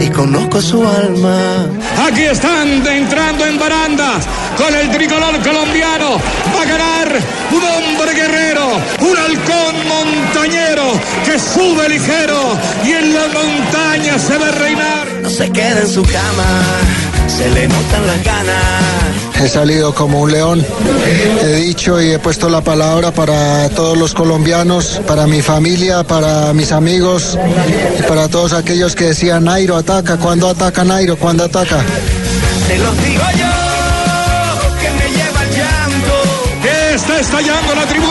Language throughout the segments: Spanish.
y conozco su alma. Aquí están entrando en barandas con el tricolor colombiano. Va a ganar un hombre guerrero, un halcón montañero que sube ligero y en la montaña se ve reinar. No se queda en su cama, se le notan las ganas. He salido como un león. He dicho y he puesto la palabra para todos los colombianos, para mi familia, para mis amigos y para todos aquellos que decían Nairo ataca, cuando ataca Nairo, cuando ataca. Te los digo yo, que me lleva el llanto. Está estallando la tribuna.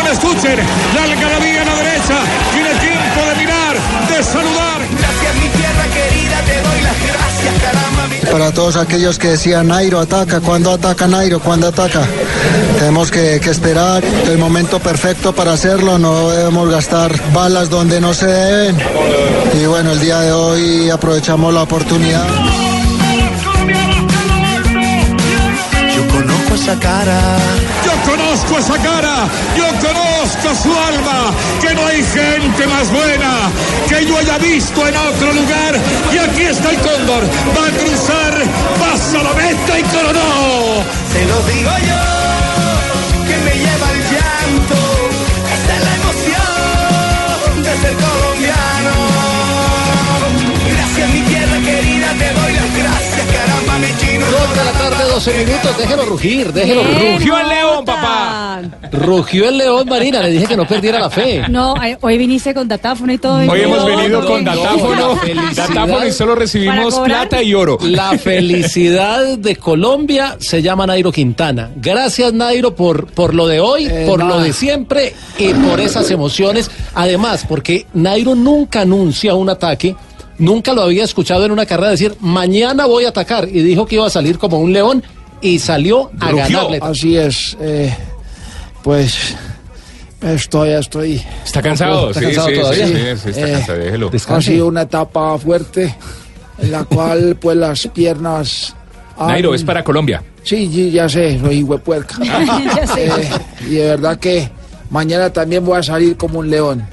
La algarabía para todos aquellos que decían Nairo ataca, cuando ataca Nairo, cuando ataca. Tenemos que, que esperar el momento perfecto para hacerlo, no debemos gastar balas donde no se deben. Y bueno, el día de hoy aprovechamos la oportunidad. Esa cara. Yo conozco esa cara, yo conozco su alma, que no hay gente más buena que yo haya visto en otro lugar. Y aquí está el cóndor, va a cruzar, pasa la meta y coronó. Te lo digo yo, que me lleva el llanto. Esta es la emoción de ser colombiano. Gracias mi tierra querida, te doy las Dos de la tarde, 12 minutos. Déjelo rugir, déjelo Bien, rugir. Rugió el león, papá. Rugió el león, Marina. Le dije que no perdiera la fe. No, eh, hoy viniste con datáfono y todo. Hoy hemos venido con no. datáfono, datáfono y solo recibimos plata y oro. La felicidad de Colombia se llama Nairo Quintana. Gracias, Nairo, por, por lo de hoy, por lo de siempre y por esas emociones. Además, porque Nairo nunca anuncia un ataque. Nunca lo había escuchado en una carrera decir, mañana voy a atacar. Y dijo que iba a salir como un león y salió a Rugió. ganarle. Así es, eh, pues estoy, estoy. ¿Está cansado? ¿Está sí, cansado sí, todavía? sí, sí, sí, está Eh, cansado, déjelo. Ha sido una etapa fuerte en la cual pues las piernas... han- Nairo, es para Colombia. Sí, sí, ya sé, soy huepuerca. Ya sé. Eh, y de verdad que mañana también voy a salir como un león.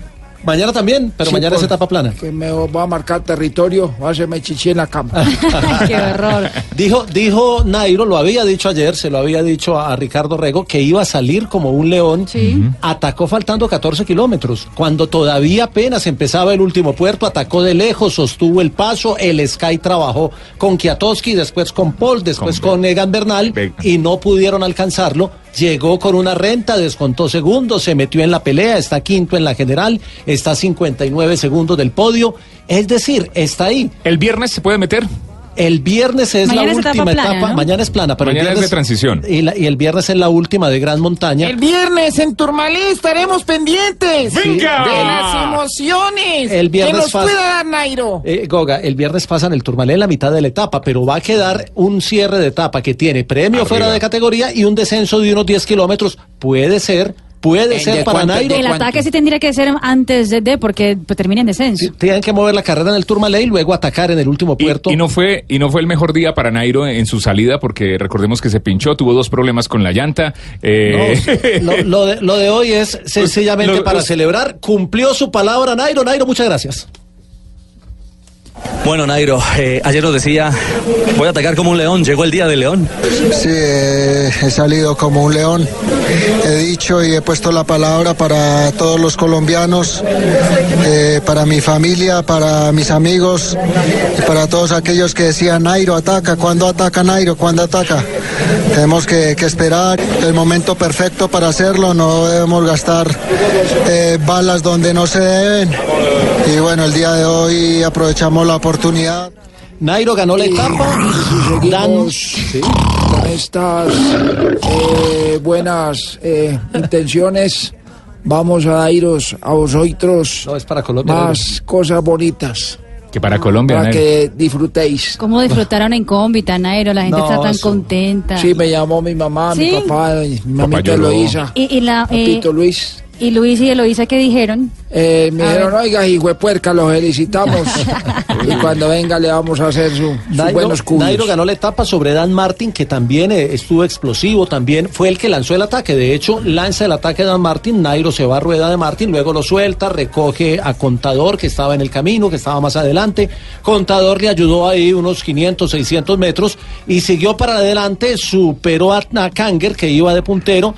Mañana también, pero Sí, mañana por- es etapa plana. Que me voy a marcar territorio, voy a hacerme chichi en la cama. Qué horror. Dijo, dijo Nairo, lo había dicho ayer, se lo había dicho a, a Ricardo Rego, que iba a salir como un león. Sí. Atacó faltando 14 kilómetros. Cuando todavía apenas empezaba el último puerto, atacó de lejos, sostuvo el paso. El Sky trabajó con Kiatowski, después con Paul, después Con con, Egan Bernal Be- y no pudieron alcanzarlo. Llegó con una renta, descontó segundos, se metió en la pelea, está quinto en la general, está a 59 segundos del podio. Es decir, está ahí. ¿El viernes se puede meter? El viernes es Mañana la es etapa última plana, etapa. ¿no? Mañana es plana, pero Mañana el es viernes de transición. Y, la- y el viernes es la última de Gran Montaña. El viernes en Turmalí estaremos pendientes ¡Venga! de las emociones El viernes que nos pas- pueda dar Nairo. Eh, Goga, el viernes pasan el Turmalé en la mitad de la etapa, pero va a quedar un cierre de etapa que tiene premio Arriba. fuera de categoría y un descenso de unos 10 kilómetros. Puede ser, puede ¿De ser para cuánto- Nairo. El ataque sí tendría que ser antes de, de porque pues, termina en descenso. Sí, Tienen que mover la carrera en el Turmalé y luego atacar en el último puerto. y no fue y no fue el mejor día para Nairo en su salida porque recordemos que se pinchó, tuvo dos problemas con la llanta. eh, No, lo, lo de, lo de hoy es sencillamente Lo- para celebrar. Cumplió su palabra Nairo. Nairo, muchas gracias. Bueno, Nairo, eh, ayer nos decía, voy a atacar como un león, llegó el día del león. Sí, he salido como un león. He dicho y he puesto la palabra para todos los colombianos, eh, para mi familia, para mis amigos para todos aquellos que decían, Nairo, ataca, ¿cuándo ataca Nairo? ¿Cuándo ataca? Tenemos que, que esperar el momento perfecto para hacerlo, no debemos gastar eh, balas donde no se deben. Y bueno, el día de hoy aprovechamos la oportunidad. Nairo ganó la etapa. Y Dan- seguimos con estas eh, buenas eh, intenciones. Vamos a iros a vosotros No, es para Colombia. más cosas bonitas Que para Colombia, para Nairo. que disfrutéis. ¿Cómo disfrutaron en Cómbita, Nairo? La gente No, está tan sí. contenta. Sí, me llamó mi mamá, mi ¿Sí? papá, mi mamita. Eloísa, Y, y la, eh, Luis. Y Luis y Eloisa, ¿qué dijeron? Eh, me A dijeron, ver. oiga, hijo de puerca, los felicitamos. y cuando venga le vamos a hacer su, sus buenos cubos. Nairo ganó la etapa sobre Dan Martin, que también eh, estuvo explosivo, también fue el que lanzó el ataque. De hecho, lanza el ataque Dan Martin, Nairo se va a rueda de Martin, luego lo suelta, recoge a Contador, que estaba en el camino, que estaba más adelante. Contador le ayudó ahí unos 500, 600 metros y siguió para adelante, superó a, a Kanger, que iba de puntero.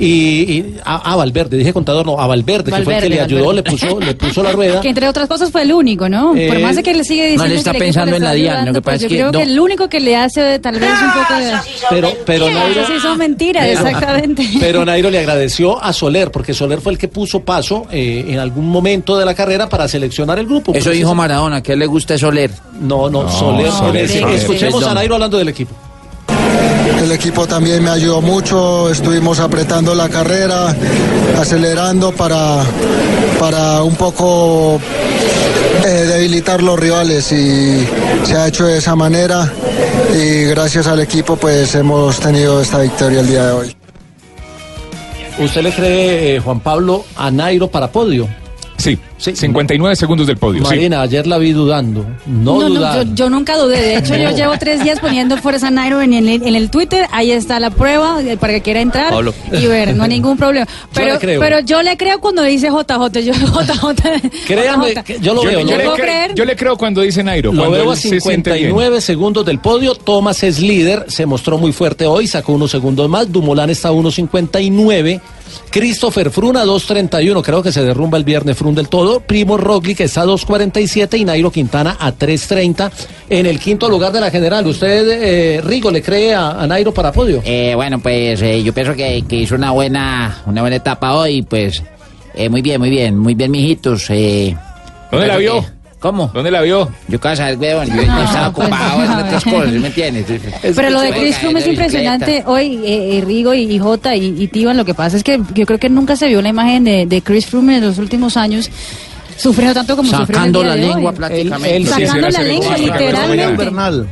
Y, y- a, a Valverde, dije contador, no, a Valverde, que fue el que Valverde, le ayudó, le puso, le puso la rueda. Que entre otras cosas fue el único, ¿no? Eh, Por más de que le sigue diciendo no le está que el equipo pensando le en la ayudando, lo que pasa pues es yo creo no. que el único que le hace tal vez un poco de... Pero, pero Nairo, Eso sí son mentiras, Pero- exactamente. Pero Nairo le agradeció a Soler, porque Soler fue el que puso paso eh, en algún momento de la carrera para seleccionar el grupo. Eso dijo Maradona, que a él le gusta Soler. No, no, No, Soler. Soler, Soler. Soler. Escuchemos a. Nairo hablando del equipo. El equipo también me ayudó mucho, estuvimos apretando la carrera, acelerando para, para un poco eh, debilitar los rivales y se ha hecho de esa manera y gracias al equipo pues hemos tenido esta victoria el día de hoy. ¿Usted le cree, eh, Juan Pablo, a Nairo para podio? Sí, Sí. 59 segundos del podio. sí. Marina, ayer la vi dudando. No, No, yo, yo nunca dudé. De hecho, yo llevo tres días poniendo fuerza Nairo en el, en el Twitter. Ahí está la prueba eh, para que quiera entrar Pablo. y ver. No hay ningún problema. Pero, creo. pero yo le creo cuando dice JJ. Yo, JJ. Créame, JJ. que yo lo Yo, veo. yo lo le puedo cre- creer? yo le creo cuando dice Nairo. Lo veo a él se siente bien. 59 segundos del podio. Thomas es líder, se mostró muy fuerte hoy, sacó unos segundos más. Dumolán está a 1.59. Christopher Frun a 2.31. Creo que se derrumba el viernes Frun del todo. Primo Roglic está a 2.47 y Nairo Quintana a 3.30 en el quinto lugar de la general. ¿Usted, eh, Rigo, le cree a, a Nairo para podio? Eh, bueno, pues eh, yo pienso que, que hizo una buena, una buena etapa hoy, pues eh, muy bien, muy bien, muy bien, mijitos. Eh, ¿Dónde la vio? que- ¿Cómo? ¿Dónde la vio? Yo casa, weón, yo, No, estaba pues, ocupado en otras cosas, ¿sí ¿me entiendes? Pero lo de Chris Froome es impresionante. Hoy, eh, eh, Rigo y, y Jota y, y Tiban, lo que pasa es que yo creo que nunca se vio la imagen de, de Chris Froome en los últimos años sufriendo tanto como Sacando sufrió el la de lengua hoy. prácticamente. Él- Sacando la lengua, literalmente.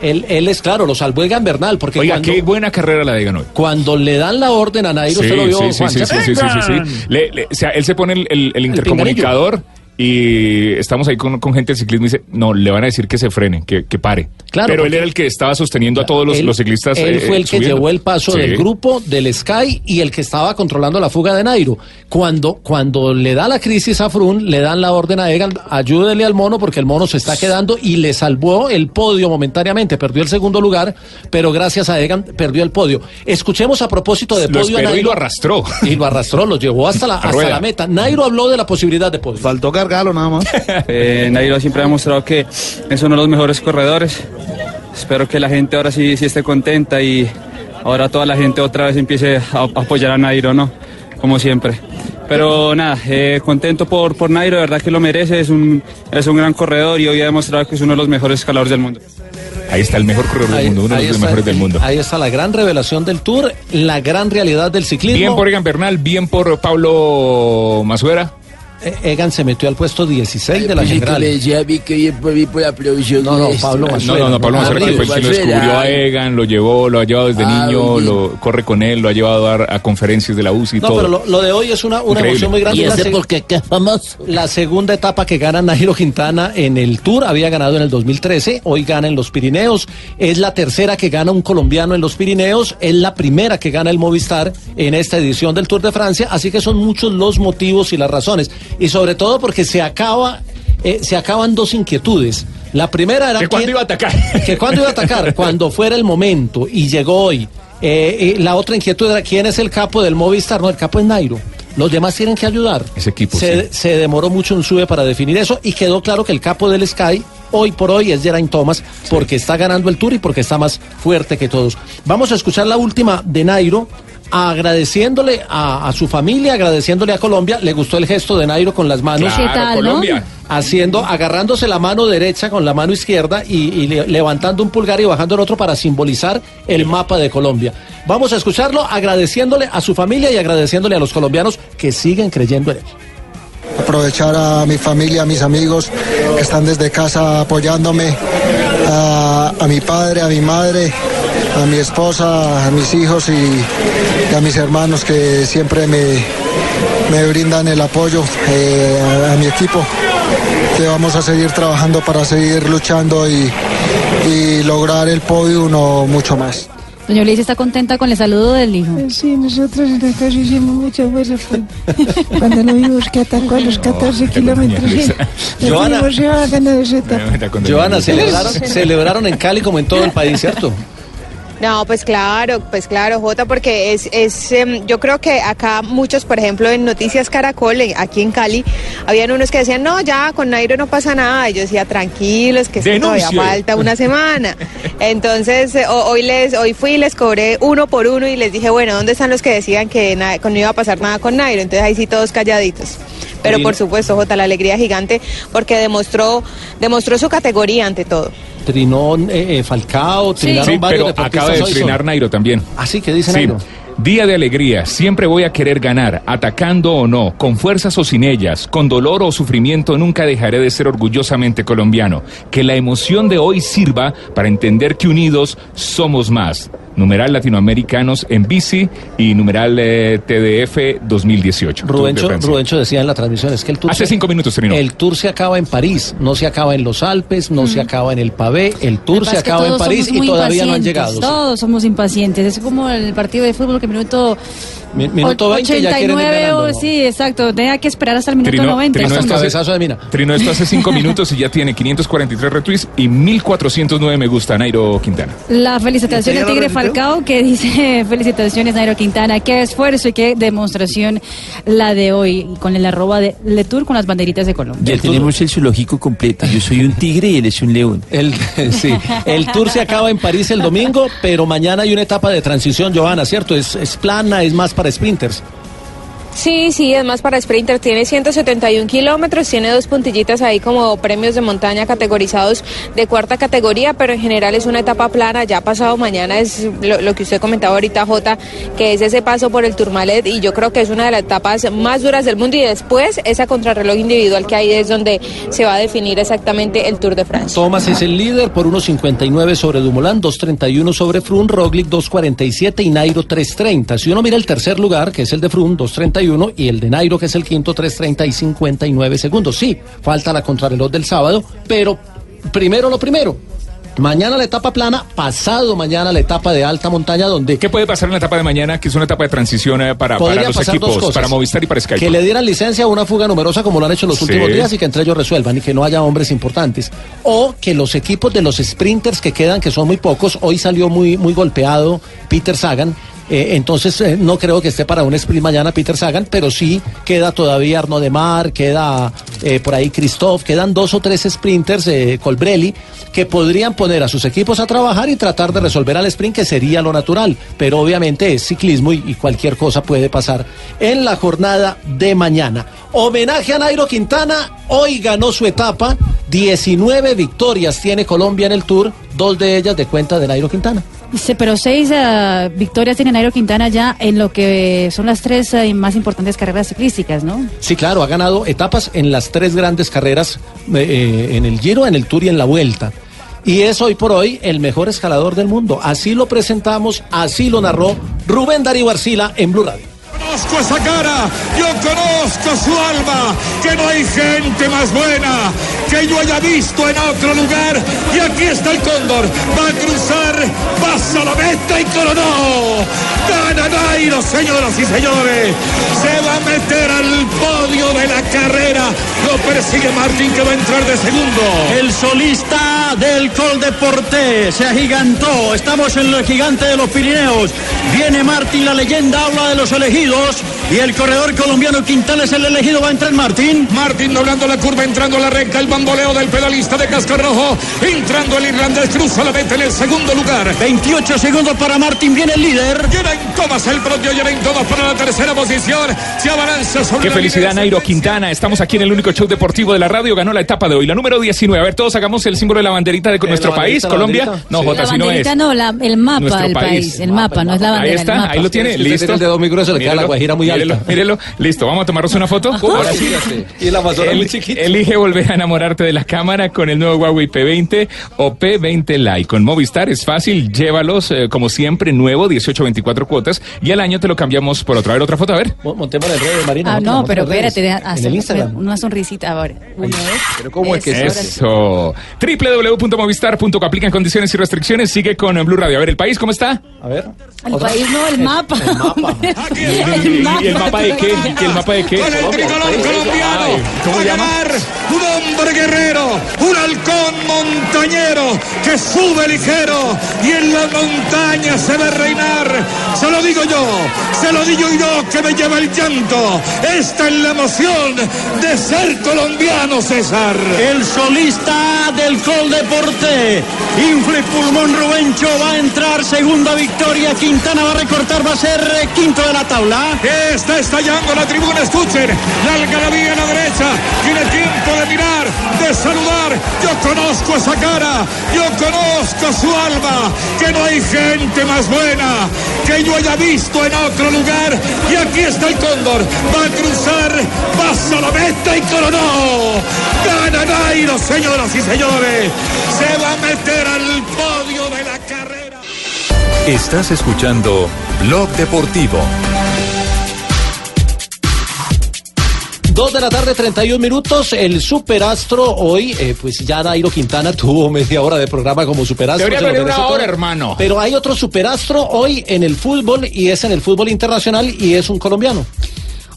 Él, él es claro, lo salvó Egan Bernal, porque Oiga, cuando, qué buena carrera la de Ganó. cuando le dan la orden a Nairo, Sí, usted lo vio, sí, sí, Juan, sí, sí, sí, sí, sí, sí. Le- le- o sea, él se pone el, el- el intercomunicador y estamos ahí con, con gente del ciclismo y dice, no, le van a decir que se frene, que, que pare. Claro, Pero él era el que estaba sosteniendo a todos los, Él- los ciclistas. Él eh, fue el que subiendo. llevó el paso Sí. del grupo, del Sky y el que estaba controlando la fuga de Nairo. Cuando, cuando le da la crisis a Frun, le dan la orden a Egan, ayúdele al mono porque el mono se está quedando y le salvó el podio momentáneamente. Perdió el segundo lugar, pero gracias a Egan perdió el podio. Escuchemos a propósito de Lo podio a esperó y Nairo. lo arrastró. Y lo arrastró, lo llevó hasta la, hasta la meta. Nairo habló de la posibilidad de podio. Faltó cargarlo nada más. Eh, Nairo siempre ha demostrado que es uno de los mejores corredores. Espero que la gente ahora sí, sí esté contenta y ahora toda la gente otra vez empiece a, a apoyar a Nairo, ¿no? Como siempre. Pero nada, eh, contento por, por Nairo, de verdad que lo merece, es un, es un gran corredor y hoy ha demostrado que es uno de los mejores escaladores del mundo. Ahí está el mejor corredor del mundo, uno de los está- mejores del mundo. Ahí está la gran revelación del Tour, la gran realidad del ciclismo. Bien por Egan Bernal, bien por Pablo Masuera. Eh, Egan se metió al puesto 16 de la general. le decía a mí que bien por mí por la producción. No, no. Pablo No, no, no, Pablo Ah, Masuera que fue el que lo descubrió a Egan, lo llevó, lo ha llevado desde Ah, niño, bien. lo corre con él, lo ha llevado a conferencias de la UCI y No, todo. pero lo, lo de hoy es una, una Increíble. emoción muy grande. ¿Y La ese se- por qué? ¿Qué es famoso? La segunda etapa que gana Nairo Quintana en el Tour, había ganado en el 2013, hoy gana en los Pirineos, es la tercera que gana un colombiano en los Pirineos, es la primera que gana el Movistar en esta edición del Tour de Francia, así que son muchos los motivos y las razones, y sobre todo porque se acaba, eh, se acaban dos inquietudes. La primera era ¿Que cuándo iba a atacar? que cuando iba a atacar, cuando fuera el momento y llegó hoy. Eh, eh, la otra inquietud era quién es el capo del Movistar, no, el capo es Nairo. Los demás tienen que ayudar. Ese equipo, se, sí. se demoró mucho un sube para definir eso y quedó claro que el capo del Sky hoy por hoy es Geraint Thomas porque está ganando el Tour y porque está más fuerte que todos. Vamos a escuchar la última de Nairo agradeciéndole a, a su familia, agradeciéndole a Colombia. Le gustó el gesto de Nairo con las manos. Claro, ¿Qué tal, no? Colombia. Haciendo, agarrándose la mano derecha con la mano izquierda y, y le- levantando un pulgar y bajando el otro para simbolizar el mapa de Colombia. Vamos a escucharlo agradeciéndole a su familia y agradeciéndole a los colombianos que siguen creyendo en él. aprovechar a mi familia, a mis amigos que están desde casa apoyándome, a, a mi padre, a mi madre, a mi esposa, a mis hijos y, y a mis hermanos que siempre me, me brindan el apoyo, eh, a, a mi equipo, que vamos a seguir trabajando para seguir luchando y, y lograr el podio o mucho más. Doña Ulises está contenta con el saludo del hijo. Sí, nosotros en la casa hicimos mucha buena fue cuando lo vimos que atacó a los 14 kilómetros. Nos Joana. celebraron en Cali como en todo el país, ¿cierto? No, pues claro, pues claro, Jota, porque es, es em, yo creo que acá muchos, por ejemplo, en Noticias Caracol, eh, aquí en Cali, habían unos que decían, no, ya, con Nairo no pasa nada. Y yo decía, tranquilos, que todavía falta una semana. Entonces, eh, ho- hoy les, hoy fui y les cobré uno por uno y les dije, bueno, ¿dónde están los que decían que no iba a pasar nada con Nairo? Entonces ahí sí todos calladitos. Pero por supuesto, Jota, la alegría gigante, porque demostró, demostró su categoría ante todo. Trinón eh, eh, Falcao, trinaron Sí, varios pero acaba de trinar Nairo también. Así que dice Sí. Nairo. Día de alegría, siempre voy a querer ganar, atacando o no, con fuerzas o sin ellas, con dolor o sufrimiento, nunca dejaré de ser orgullosamente colombiano. Que la emoción de hoy sirva para entender que unidos somos más. Numeral latinoamericanos en bici y numeral eh, TDF 2018. Tour de Rubencho. Rubencho decía en la transmisión, es que el tour... Hace se- cinco minutos terminó. El tour se acaba en París, no se acaba en los Alpes, no se acaba en el Pavé, el tour se acaba en París y todavía no han llegado. Todos somos impacientes. Es como el partido de fútbol que minuto. Mi- minuto 20 ya quieren ir 89 ganando, o ¿no? sí, exacto. Tenga que esperar hasta el minuto Trino, 90. Trino esto cabezazo de Mina. Trino esto hace cinco minutos y ya tiene 543 retweets y 1409 me gusta Nairo Quintana. La felicitación ¿Ya al Tigre? Falcao que dice felicitaciones Nairo Quintana, qué esfuerzo y qué demostración la de hoy y con el arroba de Letour con las banderitas de Colombia. Ya tenemos el zoológico completo. Yo soy un tigre y él es un león. El, sí, el tour se acaba en París el domingo, pero mañana hay una etapa de transición, Johanna, ¿cierto? Es, es plana, es más para sprinters. Sí, sí, además para Sprinter tiene 171 kilómetros, tiene dos puntillitas ahí como premios de montaña categorizados de cuarta categoría, pero en general es una etapa plana, ya pasado mañana es lo, lo que usted comentaba ahorita, Jota, que es ese paso por el Turmalet y yo creo que es una de las etapas más duras del mundo y después esa contrarreloj individual que ahí es donde se va a definir exactamente el Tour de Francia. Thomas es el líder por 1.59 sobre Dumoulin, 2.31 sobre Frun, Roglic 2.47 y Nairo 3.30. Si uno mira el tercer lugar, que es el de Frun, 2.30 y el de Nairo, que es el quinto, 3.30 y 59 segundos. Sí, falta la contrarreloj del sábado, pero primero lo primero. Mañana la etapa plana, pasado mañana la etapa de alta montaña, donde... ¿Qué puede pasar en la etapa de mañana, que es una etapa de transición eh, para, los equipos, para Movistar y para Sky? Que le dieran licencia a una fuga numerosa como lo han hecho en los últimos días y que entre ellos resuelvan y que no haya hombres importantes. O que los equipos de los sprinters que quedan, que son muy pocos, hoy salió muy, muy golpeado Peter Sagan, eh, entonces eh, no creo que esté para un sprint mañana Peter Sagan, pero sí queda todavía Arno de Mar, queda eh, por ahí Christoph, quedan dos o tres sprinters, Colbrelli, que podrían poner a sus equipos a trabajar y tratar de resolver al sprint, que sería lo natural. Pero obviamente es ciclismo y, y cualquier cosa puede pasar en la jornada de mañana. Homenaje a Nairo Quintana, hoy ganó su etapa, 19 victorias tiene Colombia en el Tour, dos de ellas de cuenta de Nairo Quintana. Pero seis eh, victorias tiene Nairo Quintana ya en lo que son las tres eh, más importantes carreras ciclísticas, ¿no? Sí, claro, ha ganado etapas en las tres grandes carreras, eh, en el Giro, en el Tour y en la Vuelta. Y es hoy por hoy el mejor escalador del mundo. Así lo presentamos, así lo narró Rubén Darío Arcila en Blue Radio. Conozco esa cara, yo conozco su alma, que no hay gente más buena que yo haya visto en otro lugar. Y aquí está el cóndor, va a cruzar, pasa la meta y coronó. Gana Nairo, señoras y señores. Se va a meter al podio de la carrera. Lo persigue Martín que va a entrar de segundo. El solista del Col Deporte se agigantó. Estamos en el gigante de los Pirineos. Viene Martín, la leyenda habla de los elegidos. Y el corredor colombiano Quintana es el elegido. Va a entrar Martín. Martín doblando la curva, entrando a la recta. El bamboleo del pedalista de casco rojo. Entrando el irlandés, cruza la meta en el segundo lugar. 28 segundos para Martín. Viene el líder. Lleva en tomas el propio, lleva en tomas para la tercera posición. Se abalanza sobre Qué la felicidad. Nairo Quintana. Estamos aquí en el único show deportivo de la radio. Ganó la etapa de hoy, la número 19. A ver, todos hagamos el símbolo de la banderita de nuestro país, Colombia. banderita. No. Jota, si no es. banderita no, la- el mapa Nuestro del país. país. El mapa, no es la Ahí bandera. el está, mapa. ahí lo tiene, listo. el dedo muy grueso, le queda la guajira muy alta. Mírelo, mírelo. listo, vamos a tomarnos una foto. Ahora sí, y la Amazonas muy chiquita. Elige volver a enamorarte de la cámara con el nuevo Huawei P20 o P20 Lite. Con Movistar es fácil, llévalos eh, como siempre, nuevo, 18, 24 cuotas y al año te lo cambiamos por otra. A ver, otra foto, a ver. Montemos en redes, Marina. Ah, no, pero espérate, deja- En hacer el Instagram. una sonrisita ahora. Pero ¿cómo es que Eso, es ahora sí. Www.movistar.co. Aplican condiciones y restricciones. Sigue con Blue Radio. A ver, ¿el país cómo está? A ver. El país no, el mapa. ¿Y, y- y el mapa de qué? ¿Y el mapa de qué? Con el tricolor colombiano Ay, ¿Cómo va a ganar un hombre guerrero, un halcón montañero que sube ligero y en la montaña se ve reinar. Se lo digo yo, se lo digo yo que me lleva el llanto. Esta es la emoción de ser colombiano, César. El solista del Col Deporte. Infle pulmón Rubencho va a entrar. Segunda victoria. Quintana va a recortar. Va a ser eh, quinto de la tabla. Está estallando la tribuna, escuchen, la algarabía a la derecha, tiene tiempo de mirar, de saludar, yo conozco esa cara, yo conozco su alma, que no hay gente más buena que yo haya visto en otro lugar, y aquí está el cóndor, va a cruzar, pasa la meta y coronó, gana Nairo, señoras y señores, se va a meter al podio de la carrera. Estás escuchando Blog Deportivo. Dos de la tarde, 31 minutos. El superastro hoy, eh, pues ya Nairo Quintana tuvo media hora de programa como superastro. Debería haber una todo. hora, hermano. Pero hay otro superastro hoy en el fútbol y es en el fútbol internacional y es un colombiano.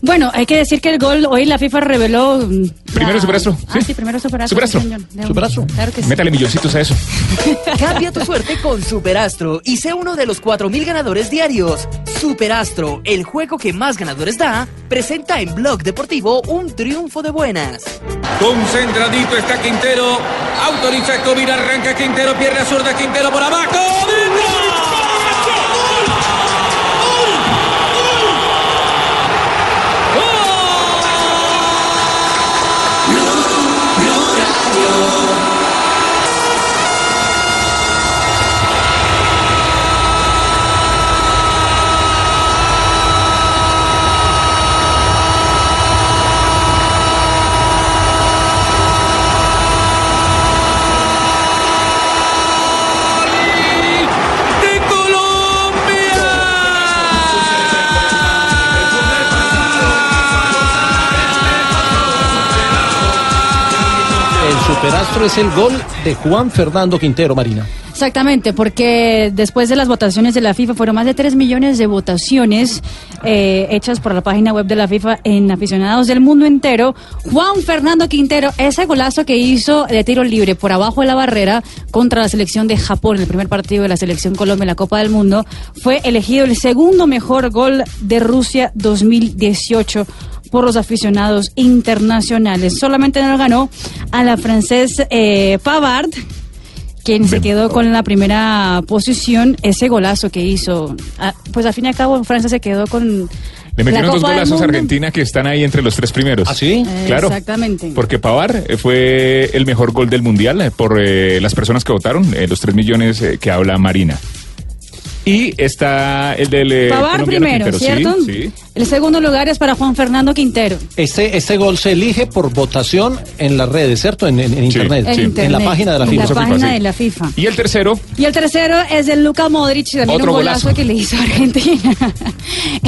Bueno, hay que decir que el gol hoy la FIFA reveló. mm, Primero la- superastro, Ah, sí, primero superastro. Superastro. sí. Claro que sí. Métale milloncitos a eso. Cambia tu suerte con Superastro y sé uno de los 4.000 ganadores diarios. Superastro, el juego que más ganadores da, presenta en Blog Deportivo un triunfo de buenas. Concentradito está Quintero. Autoriza Escobar, arranca Quintero, pierna zurda Quintero por abajo. de superastro es el gol de Juan Fernando Quintero, Marina. Exactamente, porque después de las votaciones de la FIFA fueron más de 3 millones de votaciones eh, hechas por la página web de la FIFA en aficionados del mundo entero. Juan Fernando Quintero, ese golazo que hizo de tiro libre por abajo de la barrera contra la selección de Japón en el primer partido de la selección Colombia en la Copa del Mundo, fue elegido el segundo mejor gol de Rusia 2018 por los aficionados internacionales. Solamente no ganó a la francés eh, Pavard, quien se quedó con la primera posición, ese golazo que hizo. Ah, pues al fin y al cabo Francia se quedó con Le metieron la dos golazos a. Argentina que están ahí entre los tres primeros. ¿Ah, sí? Claro. Exactamente. Porque Pavar eh, fue el mejor gol del mundial eh, por eh, las personas que votaron, eh, los tres millones eh, que habla Marina. Y está el del. eh, colombiano primero, Quintero, ¿cierto? sí. El segundo lugar es para Juan Fernando Quintero. Este, este gol se elige por votación en las redes, ¿cierto? En, en- en internet. En internet, En la página de la en FIFA. la página de la FIFA. Y el tercero, Y el tercero es el Luca Modric, también Otro un golazo, golazo. que le hizo a Argentina.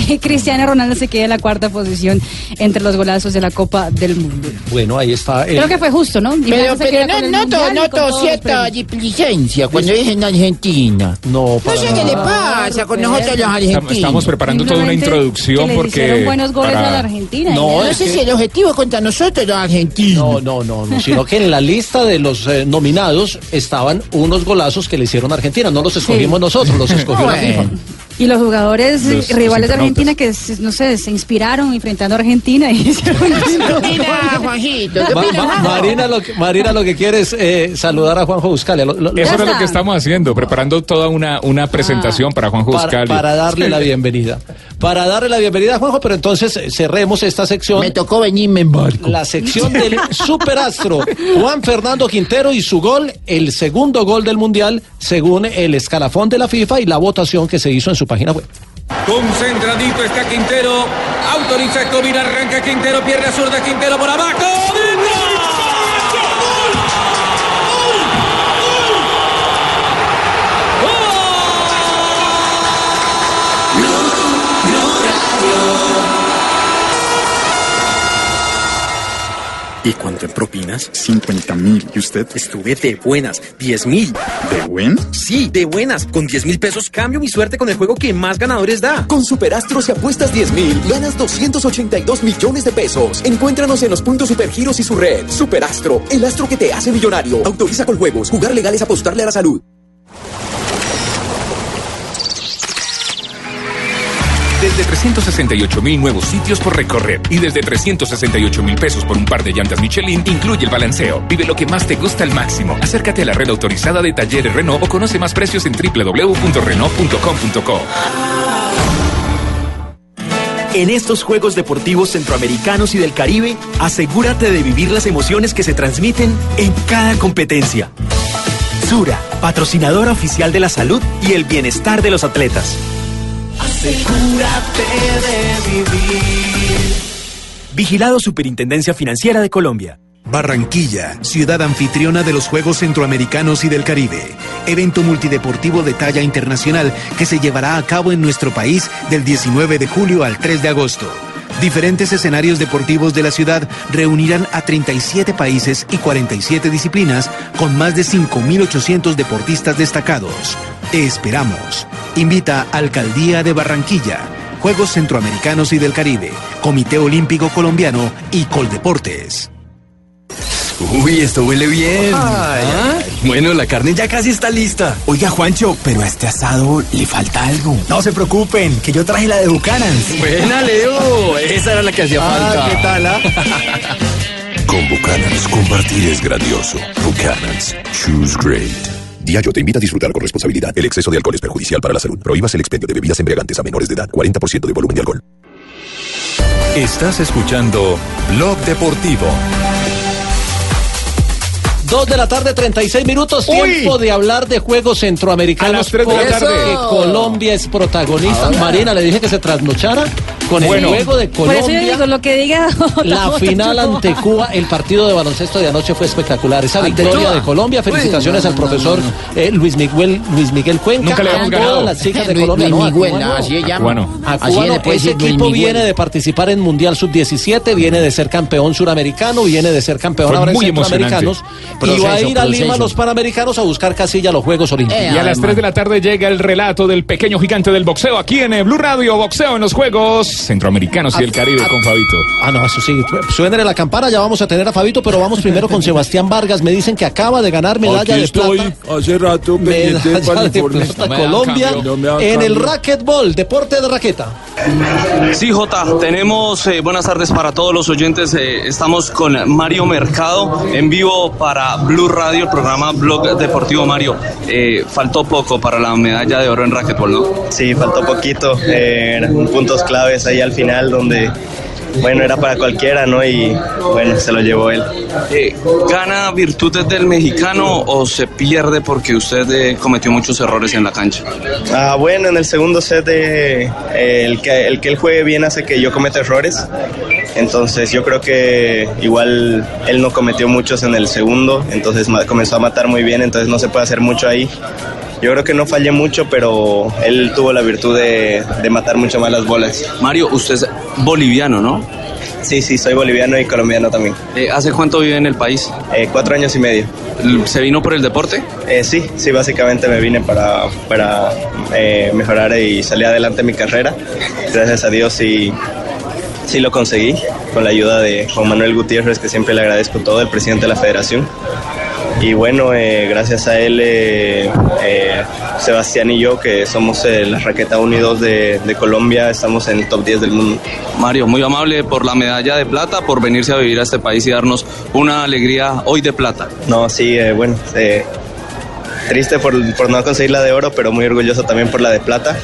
Eh, Cristiano Ronaldo se queda en la cuarta posición entre los golazos de la Copa del Mundo. Bueno, ahí está. el- Creo que fue justo, ¿no? Y Pero, no, noto, noto cierta displicencia cuando es en Argentina. No, No sé qué le pasa con nosotros los argentinos? Estamos preparando toda una introducción que porque. hicieron buenos goles para- a la Argentina. No, es sé que- si el objetivo es contra nosotros los argentinos. No, no, no, no, sino que en la lista de los eh, nominados estaban unos golazos que le hicieron a Argentina. No los escogimos nosotros, los escogió la FIFA. Y los jugadores Los- los rivales de. Argentina que, se- no sé, se inspiraron enfrentando a Argentina y hicieron ¿Qué opina, Juanjito? ¿Qué Ma- opina, ma- Juanjo? Marina, lo que, Marina lo que quiere es eh, saludar a Juanjo Buscalia. Lo- lo- Eso era lo que estamos haciendo, preparando toda una, una presentación para Juan para, Buscali. para darle la bienvenida. Para darle la bienvenida a Juanjo, pero entonces cerremos esta sección. Me tocó venirme en barco. La sección del superastro Juan Fernando Quintero y su gol, el segundo gol del Mundial, según el escalafón de la FIFA y la votación que se hizo en su página web. Concentradito está Quintero. Autoriza Escobar. Arranca Quintero. Pierna zurda. Quintero por abajo. ¿Y cuánto en propinas? 50 mil. ¿Y usted? Estuve de buenas, 10 mil. ¿De buen? Sí, de buenas. Con 10 mil pesos cambio mi suerte con el juego que más ganadores da. Con Superastro si apuestas 10 mil, ganas 282 millones de pesos. Encuéntranos en los puntos Supergiros y su red. Superastro, el astro que te hace millonario. Autoriza con juegos. Jugar legal es apostarle a la salud. Desde 368 mil nuevos sitios por recorrer y desde 368 mil pesos por un par de llantas Michelin incluye el balanceo. Vive lo que más te gusta al máximo. Acércate a la red autorizada de talleres Renault o conoce más precios en www.renault.com.co. En estos Juegos Deportivos Centroamericanos y del Caribe, asegúrate de vivir las emociones que se transmiten en cada competencia. Sura, patrocinadora oficial de la salud y el bienestar de los atletas. Asegúrate de vivir. Vigilado Superintendencia Financiera de Colombia. Barranquilla, ciudad anfitriona de los Juegos Centroamericanos y del Caribe. Evento multideportivo de talla internacional que se llevará a cabo en nuestro país del 19 de julio al 3 de agosto. Diferentes escenarios deportivos de la ciudad reunirán a 37 países y 47 disciplinas con más de 5.800 deportistas destacados. Te esperamos. Invita Alcaldía de Barranquilla, Juegos Centroamericanos y del Caribe, Comité Olímpico Colombiano y Coldeportes. Uy, esto huele bien. ¿Ah? Bueno, la carne ya casi está lista. Oiga, Juancho, pero a este asado le falta algo. No se preocupen, que yo traje la de Bucanans. Buena, Leo. Esa era la que hacía Ah, falta. ¿qué tal, ah? Con Buchanan's, compartir es grandioso. Buchanan's, choose great. Diageo te invita a disfrutar con responsabilidad. El exceso de alcohol es perjudicial para la salud. Prohíbas el expendio de bebidas embriagantes a menores de edad. 40% de volumen de alcohol. Estás escuchando Blog Deportivo. Dos de la tarde, 36 minutos. Uy. Tiempo de hablar de Juegos Centroamericanos. A las de la tarde. Colombia es protagonista. Marina, le dije que se trasnochara con Bueno. el juego de Por eso yo Colombia. digo, lo que diga. La otra final ante Cuba, el partido de baloncesto de anoche fue espectacular. Esa victoria de Colombia. Felicitaciones Uy, no, al no, profesor eh, Luis Miguel Luis Miguel Cuenca. Nunca le habíamos a ganado. todas las chicas de Luis- Colombia. Luis no, a Miguel, Cuba no. así se llama. Cubano. A Así Cuba le no. puede Ese equipo Miguel. viene de participar en Mundial Sub-17, viene de ser campeón suramericano, viene de ser campeón Fue ahora en muy Centroamericanos. emocionante. y va a Proceso, ir a Lima proceso. los Panamericanos a buscar casilla a los Juegos Olímpicos. Y a las 3 de la tarde llega el relato del pequeño gigante del boxeo aquí en Blue Radio, boxeo en los Juegos Centroamericanos y el Caribe con Fabito. Ah, no, eso sí. Suénele la campana, ya vamos a tener a Fabito, pero vamos primero con Sebastián Vargas. Me dicen que acaba de ganar medalla Aquí de estoy, plata. hace rato Medalla para de plata No Colombia. No en el racquetball, deporte de raqueta. Sí, Jota, tenemos eh, buenas tardes para todos los oyentes. eh, estamos con Mario Mercado en vivo para Blue Radio, el programa Blog Deportivo Mario. Eh, faltó poco para la medalla de oro en racquetball, ¿no? Sí, faltó poquito. eh, puntos claves ahí al final donde, bueno, era para cualquiera, ¿no? Y bueno, se lo llevó él. Eh, ¿Gana virtudes del mexicano o se pierde porque usted eh, cometió muchos errores en la cancha? Ah, bueno, en el segundo set eh, el, que, el que él juegue bien hace que yo cometa errores. Entonces yo creo que igual él no cometió muchos en el segundo, entonces comenzó a matar muy bien, entonces no se puede hacer mucho ahí. Yo creo que no fallé mucho, pero él tuvo la virtud de, de matar mucho más las bolas. Mario, usted es boliviano, ¿no? Sí, sí, soy boliviano y colombiano también. Eh, ¿Hace cuánto vive en el país? Eh, cuatro años y medio. ¿Se vino por el deporte? Eh, sí, sí, básicamente me vine para, para eh, mejorar y salir adelante en mi carrera. Gracias a Dios sí, sí lo conseguí, con la ayuda de Juan Manuel Gutiérrez, que siempre le agradezco todo, el presidente de la federación. Y bueno, eh, gracias a él, eh, eh, Sebastián y yo, que somos la raqueta unidos de, de Colombia, estamos en el top 10 del mundo. Mario, muy amable por la medalla de plata, por venirse a vivir a este país y darnos una alegría hoy de plata. No, sí, bueno, triste por, por no conseguir la de oro, pero muy orgulloso también por la de plata.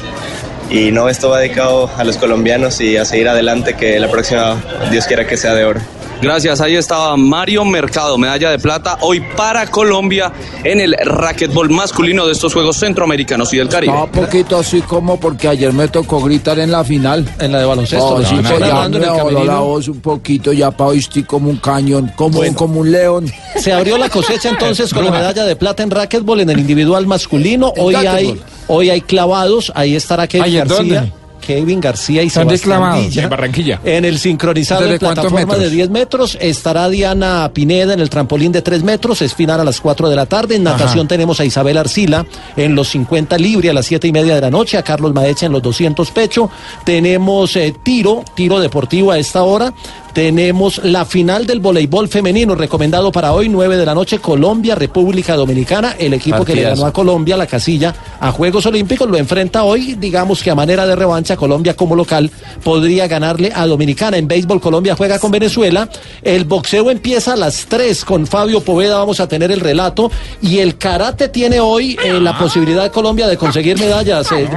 Y no, esto va dedicado a los colombianos y a seguir adelante, que la próxima, Dios quiera que sea de oro. Gracias, ahí estaba Mario Mercado, medalla de plata hoy para Colombia en el racquetball masculino de estos Juegos Centroamericanos y del Caribe. Está un poquito así como porque ayer me tocó gritar en la final. En la de baloncesto. Oh, sí, No, no, ya me voló la voz un poquito, ya pa' hoy estoy como un cañón, como, Bueno. como un león. Se abrió la cosecha entonces con la medalla de plata en racquetball en el individual masculino. Hoy hay, hoy hay clavados. Ahí estará Kevin Ay, ¿en García. dónde? Kevin García y ¿Dónde Sebastián? Villa. En Barranquilla. En el sincronizado ¿Desde en plataforma de 10 metros estará Diana Pineda en el trampolín de 3 metros. Es final a las 4 de la tarde. En natación Ajá. tenemos a Isabel Arcila en los 50 libre a las 7 y media de la noche. A Carlos Maecha en los 200 pecho. Tenemos eh, tiro, tiro deportivo a esta hora. Tenemos la final del voleibol femenino recomendado para hoy, 9 de la noche, Colombia, República Dominicana. El equipo que le ganó a Colombia la casilla a Juegos Olímpicos lo enfrenta hoy. Digamos que a manera de revancha, Colombia como local podría ganarle a Dominicana. En béisbol, Colombia juega con Venezuela. El boxeo empieza a las 3 con Fabio Poveda. Vamos a tener el relato. Y el karate tiene hoy eh, la posibilidad de Colombia de conseguir medallas. eh.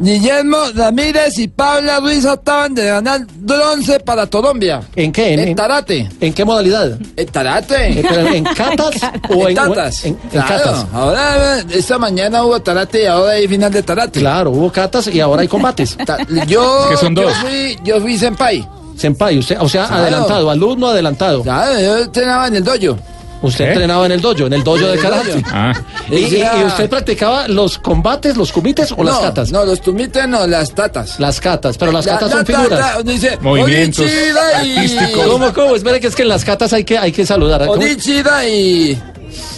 Guillermo Ramírez y Paula Ruiz acaban de ganar bronce para Colombia. ¿En qué? ¿En, tarate. ¿en qué modalidad? En tarate. Eh, ¿En catas o En en, tatas. en- en Claro, catas? Ahora, esta mañana hubo tarate y ahora hay final de tarate. Claro, hubo catas y ahora hay combates. Ta- Yo, Es que son yo dos. fui, yo fui senpai. Senpai, usted, o sea, Claro. adelantado, alumno adelantado. Claro, yo entrenaba en el dojo. Usted ¿Qué? entrenaba en el dojo, en el dojo de karate. Ah, ¿Y, y- Era- y usted practicaba los combates, los comites o las catas? No, los tumites no, las tatas. Las catas, pero las La- catas la son figuras. dice, Movimientos "Onichida y- artísticos. ¿Cómo, cómo? Espere que es que en las catas hay que, hay que saludar. ¿Cómo? Onichida y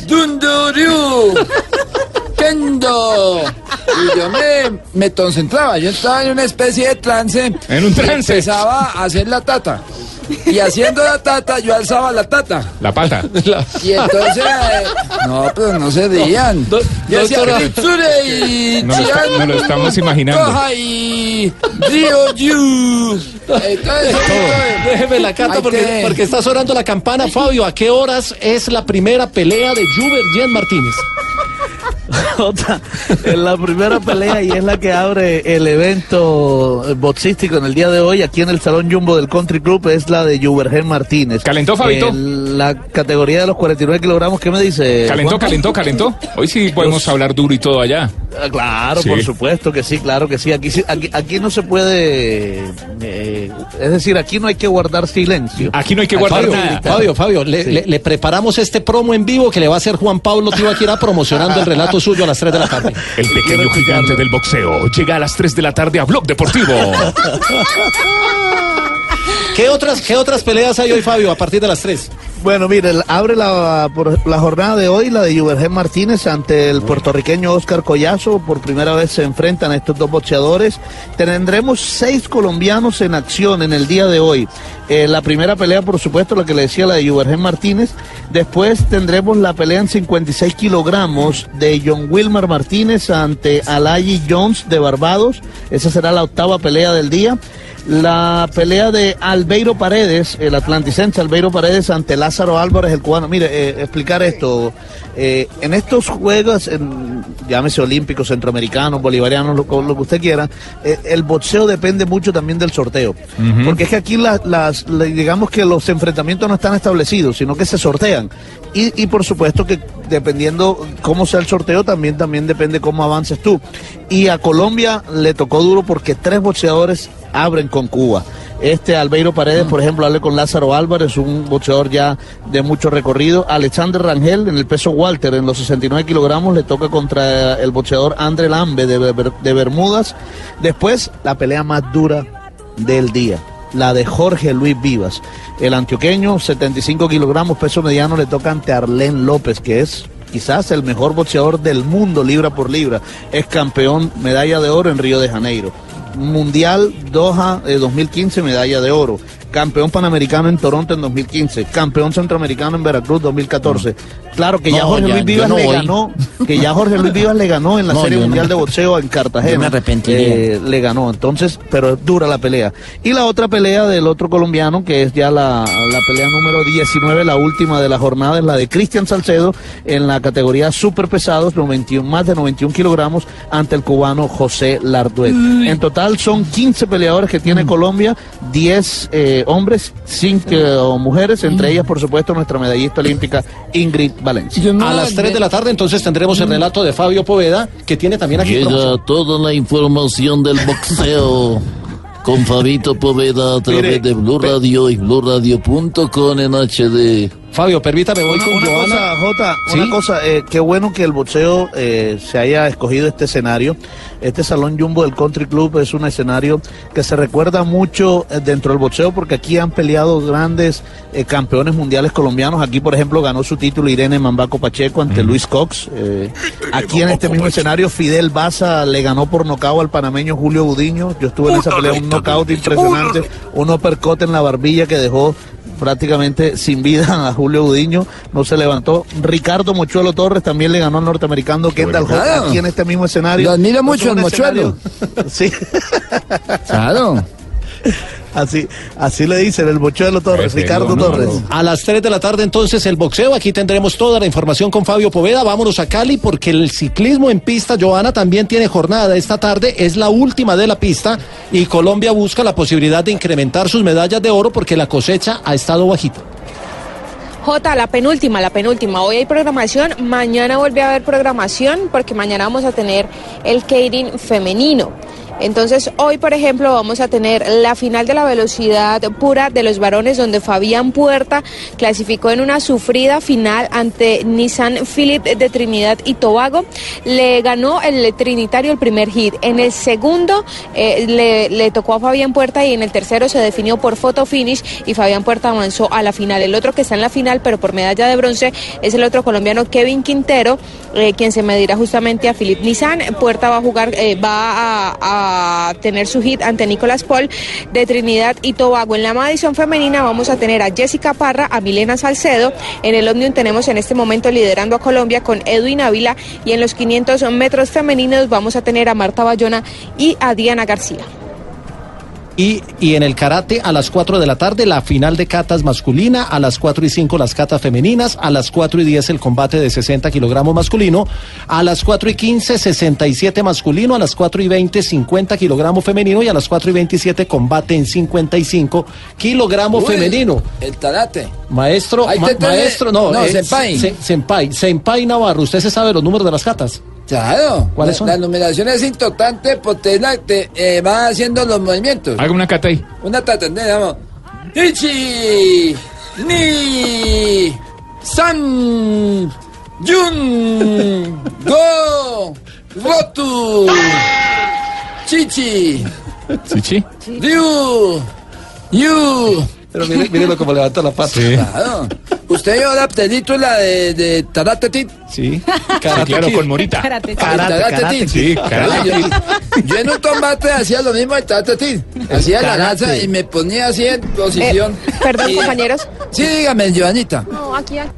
Dunduryu Kendo y yo me, me concentraba yo estaba en una especie de trance En un y trance. empezaba a hacer la tata y haciendo la tata yo alzaba la tata la pata. La- y entonces eh, no pero no se Do- yo Kitsure y No lo está- no lo estamos imaginando. Koha y Ryoyu entonces Déjeme la cata porque, que- porque está sonando la campana. Fabio, ¿a qué horas es la primera pelea de Juber Jen Martínez? Jota, en la primera pelea y es la que abre el evento boxístico en el día de hoy aquí en el Salón Jumbo del Country Club es la de Juvergen Martínez. ¿Calentó, Fabito? En la categoría de los 49 kilogramos, ¿qué me dice? Calentó, calentó, calentó. Hoy sí podemos hablar duro y todo allá. Ah, Claro, Sí. por supuesto que sí, claro que sí. Aquí, aquí, aquí no se puede, eh, es decir, aquí no hay que guardar silencio. Aquí no hay que guardar Fabio, nada. Fabio, Fabio, le, Sí. le- le preparamos este promo en vivo que le va a hacer Juan Pablo Tibaquira promocionando el relato suyo a las 3 de la tarde. El pequeño gigante del boxeo llega a las 3 de la tarde a Blog Deportivo. ¿Qué otras, ¿Qué otras peleas hay hoy, Fabio, a partir de las 3? Bueno, mire, abre la, por la jornada de hoy la de Juvergen Martínez ante el puertorriqueño Oscar Collazo. Por primera vez se enfrentan a estos dos boxeadores. Tendremos seis colombianos en acción en el día de hoy. Eh, la primera pelea, por supuesto, la que le decía, la de Juvergen Martínez. Después tendremos la pelea en 56 kilogramos de John Wilmer Martínez ante Alayi Jones de Barbados. Esa será la octava pelea del día. La pelea de Albeiro Paredes, el atlanticense Albeiro Paredes ante Lázaro Álvarez, el cubano. Mire, eh, explicar esto. Eh, en estos juegos, en- llámese olímpicos, centroamericanos, bolivarianos, lo, lo que usted quiera, eh, el boxeo depende mucho también del sorteo. Porque es que aquí las, las, la- digamos que los enfrentamientos no están establecidos, sino que se sortean. Y, y por supuesto que dependiendo cómo sea el sorteo, también, también depende cómo avances tú. Y a Colombia le tocó duro porque tres boxeadores abren con Cuba. Este Albeiro Paredes, por ejemplo, hable con Lázaro Álvarez, un boxeador ya de mucho recorrido. Alexander Rangel en el peso Walter, en los 69 kilogramos, le toca contra el boxeador André Lambe de, Ber- de Bermudas. Después, la pelea más dura del día. la de Jorge Luis Vivas. El antioqueño, 75 kilogramos, peso mediano, le toca ante Arlén López, que es quizás el mejor boxeador del mundo libra por libra. Es campeón, medalla de oro en Río de Janeiro. Mundial Doha eh, 2015, medalla de oro. Campeón panamericano en Toronto en 2015. Campeón centroamericano en Veracruz 2014. Claro que ya Jorge ya- Luis Vivas no le voy. ganó, que ya Jorge Luis Vivas le ganó en la No, Serie. Mundial de Boxeo en Cartagena. Yo me arrepentiría. Eh, le ganó, entonces, pero es dura la pelea. Y la otra pelea del otro colombiano, que es ya la, la pelea número 19, la última de la jornada, es la de Cristian Salcedo en la categoría super pesados, 91, más de 91 kilogramos, ante el cubano José Larduet. En total son 15 peleadores que Mm. tiene Colombia, 10 eh, hombres, 5 mujeres, Mm. entre ellas, por supuesto, nuestra medallista olímpica Ingrid Valencia. A las 3 de la tarde entonces tendremos el relato de Fabio Poveda, que tiene también aquí Llega promoción. toda la información del boxeo con Fabito Poveda a través Mire, de Blue Radio y BlueRadio.com en HD. Fabio, permítame, voy Una, con una Joana. cosa, Jota, ¿Sí? una cosa, eh, qué bueno que el boxeo eh, se haya escogido este escenario. Este Salón Jumbo del Country Club es un escenario que se recuerda mucho eh, dentro del boxeo porque aquí han peleado grandes eh, campeones mundiales colombianos. Aquí, por ejemplo, ganó su título Irene Mambaco Pacheco ante Luis Cox. Eh, aquí en este mismo escenario, Fidel Baza le ganó por nocao al panameño Julio Budiño. Yo estuve en esa pelea, un knockout impresionante, un uppercut en la barbilla que dejó prácticamente sin vida a Julio Udiño, no se levantó. Ricardo Mochuelo Torres también le ganó al norteamericano Kendall Holt Claro. aquí en este mismo escenario. Lo admiro Otro mucho, el Mochuelo. escenario- Sí. Claro. Así, así le dicen el Mochuelo Torres, Ricardo Torres. A las 3 de la tarde entonces el boxeo, aquí tendremos toda la información con Fabio Poveda, vámonos a Cali porque el ciclismo en pista, Joana, también tiene jornada esta tarde, es la última de la pista y Colombia busca la posibilidad de incrementar sus medallas de oro porque la cosecha ha estado bajita. Jota, la penúltima, la penúltima. Hoy hay programación, mañana vuelve a haber programación porque mañana vamos a tener el Keirin femenino. Entonces, hoy, por ejemplo, vamos a tener la final de la velocidad pura de los varones, donde Fabián Puerta clasificó en una sufrida final ante Nissan Philip de Trinidad y Tobago. Le ganó el Trinitario el primer hit. En el segundo eh, le, tocó a Fabián Puerta y en el tercero se definió por photo finish y Fabián Puerta avanzó a la final. El otro que está en la final, pero por medalla de bronce, es el otro colombiano Kevin Quintero, eh, quien se medirá justamente a Philip Nissan. Puerta va a jugar, eh, va a tener su hit ante Nicolás Paul de Trinidad y Tobago. En la Madison femenina vamos a tener a Jessica Parra, a Milena Salcedo. En el Omnium tenemos en este momento liderando a Colombia con Edwin Ávila y en los 500 metros femeninos vamos a tener a Marta Bayona y a Diana García. Y, y en el karate a las 4 de la tarde la final de catas masculina, a las 4 y 5 las catas femeninas, a las 4 y 10 el combate de 60 kilogramos masculino, a las 4 y 15 67 masculino, a las 4 y 20 50 kilogramos femenino y a las 4 y 27 combate en 55 kilogramos Uy, femenino. El tarate. Maestro, ma- maestro, no, no, eh, senpai. se- senpai, senpai Navarro, ¿usted se sabe los números de las catas? Claro. ¿Cuáles La- son? La numeración es importante porque es la que eh, va haciendo los movimientos. Haga una cata ahí. Una tata, vamos. Ichi, ni, san, yun, go, rotu, chichi, ¿Chichi? ryu, yu. Pero mire, mírelo como levanta la pata. Claro. ¿Usted vio la película de, de Kid? Sí. claro, con Morita. Karate. Karate, Karate Kid. Sí, Karate yo, Kid. yo en un combate hacía lo mismo de Karate Kid. Hacía la Karate. lanza y me ponía así en posición. Eh, perdón, Y- compañeros. Sí, dígame, Joanita. No, aquí. aquí.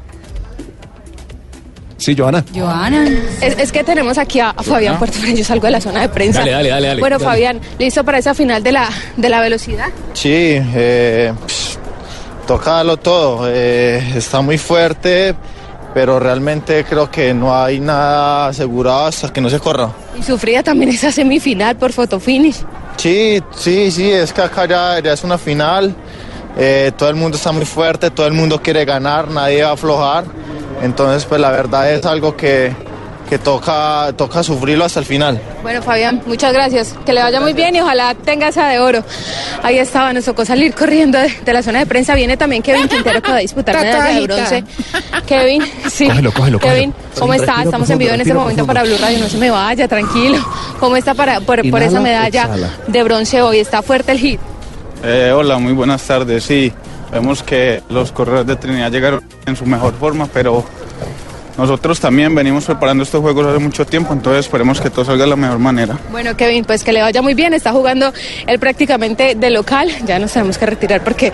Sí, Joana. Joana. Es, es que tenemos aquí a, a Fabián Puerto, pero yo salgo de la zona de prensa. Dale, dale, dale, dale. Bueno, Dale. Fabián, ¿listo para esa final de la, de la velocidad? Sí, eh, toca darlo todo. eh, está muy fuerte, pero realmente creo que no hay nada asegurado hasta que no se corra. Y sufrida también esa semifinal por fotofinish. Sí, sí, sí, es que acá ya, ya es una final. eh, todo el mundo está muy fuerte, todo el mundo quiere ganar, nadie va a aflojar. Entonces, pues la verdad es algo que, que toca, toca sufrirlo hasta el final. Bueno, Fabián, muchas gracias. Que le vaya muy bien y ojalá tenga esa de oro. Ahí estaba, nos tocó salir corriendo de, de la zona de prensa. Viene también Kevin Quintero que va a disputar medalla de bronce. Kevin, sí. Cógelo, cógelo, Kevin, cógelo. ¿cómo está? Respiro Estamos en profundo, vivo en este respiro momento profundo. para Blue Radio. No se me vaya, tranquilo. ¿Cómo está para, por, por esa medalla exhala. de bronce hoy? Está fuerte el hit. Eh, hola, muy buenas tardes. Sí, vemos que los corredores de Trinidad llegaron en su mejor forma, pero nosotros también venimos preparando estos juegos hace mucho tiempo, entonces esperemos que todo salga de la mejor manera. Bueno, Kevin, pues que le vaya muy bien. Está jugando él prácticamente de local. Ya nos tenemos que retirar porque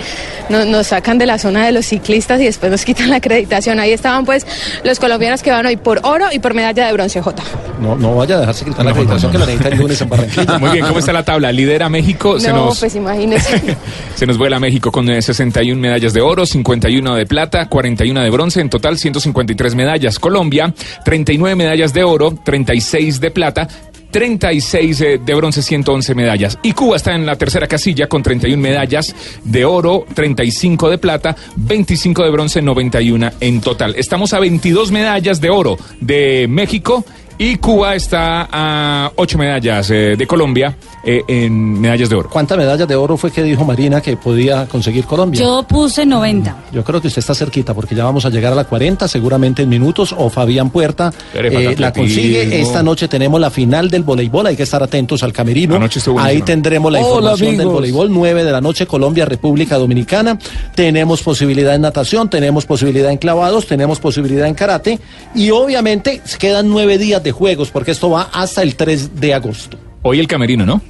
no- nos sacan de la zona de los ciclistas y después nos quitan la acreditación. Ahí estaban pues los colombianos que van hoy por oro y por medalla de bronce J. No, no vaya a dejarse quitar la acreditación que la necesita el lunes en Barranquilla. Muy bien, ¿cómo está la tabla? Lidera México, se no, nos pues imagínese. Se nos vuela México con eh, 61 medallas de oro, 51 de plata, 41 de bronce, en total 153 medallas. Colombia, 39 medallas de oro, 36 de plata. 36 eh, de bronce, 111 medallas. Y Cuba está en la tercera casilla con 31 medallas de oro, 35 de plata, 25 de bronce, 91 en total. Estamos a 22 medallas de oro de México y Cuba está a 8 medallas eh, de Colombia eh, en medallas de oro. ¿Cuántas medallas de oro fue que dijo Marina que podía conseguir Colombia? Yo puse 90. Yo creo que usted está cerquita porque ya vamos a llegar a la 40 seguramente en minutos o Fabián Puerta eh, la consigue. Esta noche tenemos la final del voleibol, hay que estar atentos al camerino. Ahí tendremos la Hola, información del voleibol 9 de la noche Colombia República Dominicana. Tenemos posibilidad en natación, tenemos posibilidad en clavados, tenemos posibilidad en karate y obviamente quedan nueve días de juegos porque esto va hasta el 3 de agosto. Hoy el camerino, ¿no?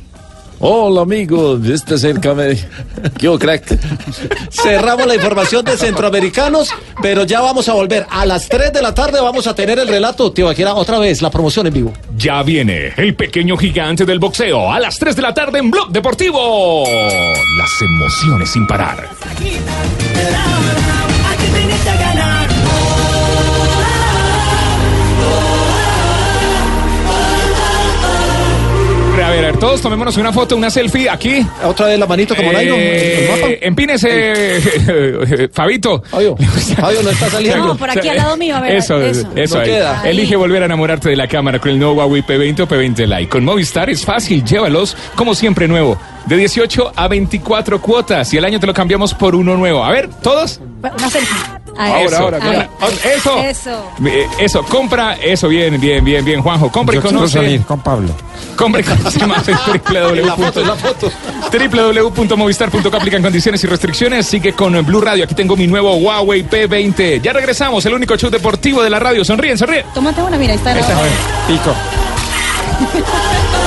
Hola amigos, este es el camerino. Yo crack. Cerramos la información de centroamericanos, pero ya vamos a volver. A las 3 de la tarde vamos a tener el relato, tío, aquí era otra vez la promoción en vivo. Ya viene el pequeño gigante del boxeo a las 3 de la tarde en Blog Deportivo. Las emociones sin parar. Aquí viniste a ganar. A ver, a ver, todos tomémonos una foto, una selfie aquí. Otra vez la manito como el mapa. Empínese, Fabito. Fabio, Fabio no está saliendo. No, por aquí al lado mío, a ver, Eso, eso. eso. No ahí. queda. Elige volver a enamorarte de la cámara con el nuevo Huawei P20 o P20 Lite. Con Movistar es fácil, llévalos como siempre nuevo. De 18 a 24 cuotas y el año te lo cambiamos por uno nuevo. A ver, ¿todos? Una selfie. Ahora, Eso. ahora, Ahí. con- Eso. Eso. Eh, Eso, compra, eso, bien, bien, bien, bien, Juanjo. Compra y Yo quiero conoce. salir con Pablo. Compra y conoce más en www. La foto, la foto. www.movistar.com aplican condiciones y restricciones. Sigue con Blue Radio. Aquí tengo mi nuevo Huawei P20. Ya regresamos, el único show deportivo de la radio. Sonríen, sonríen. Tómate una, mira, ahí está. Esta, a ver. Pico.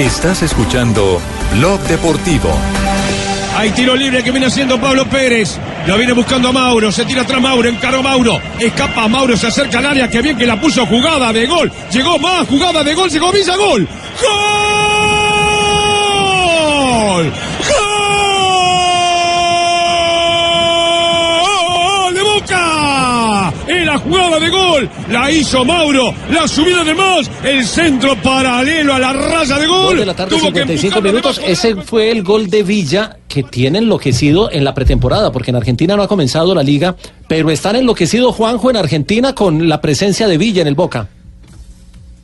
Estás escuchando Blog Deportivo. Hay tiro libre que viene haciendo Pablo Pérez. Lo viene buscando a Mauro. Se tira atrás Mauro. Encaró Mauro. Escapa Mauro. Se acerca al área. Que bien que la puso jugada de gol. Llegó más. Jugada de gol. Se comienza gol. ¡Gol! La jugada de gol. La hizo Mauro. La subida de más. El centro paralelo a la raya de gol. Gol de la tarde, Tuvo que 55 empujarlo de minutos. Ese fue el gol de Villa que tiene enloquecido en la pretemporada, porque en Argentina no ha comenzado la liga, pero están enloquecido Juanjo en Argentina con la presencia de Villa en el Boca.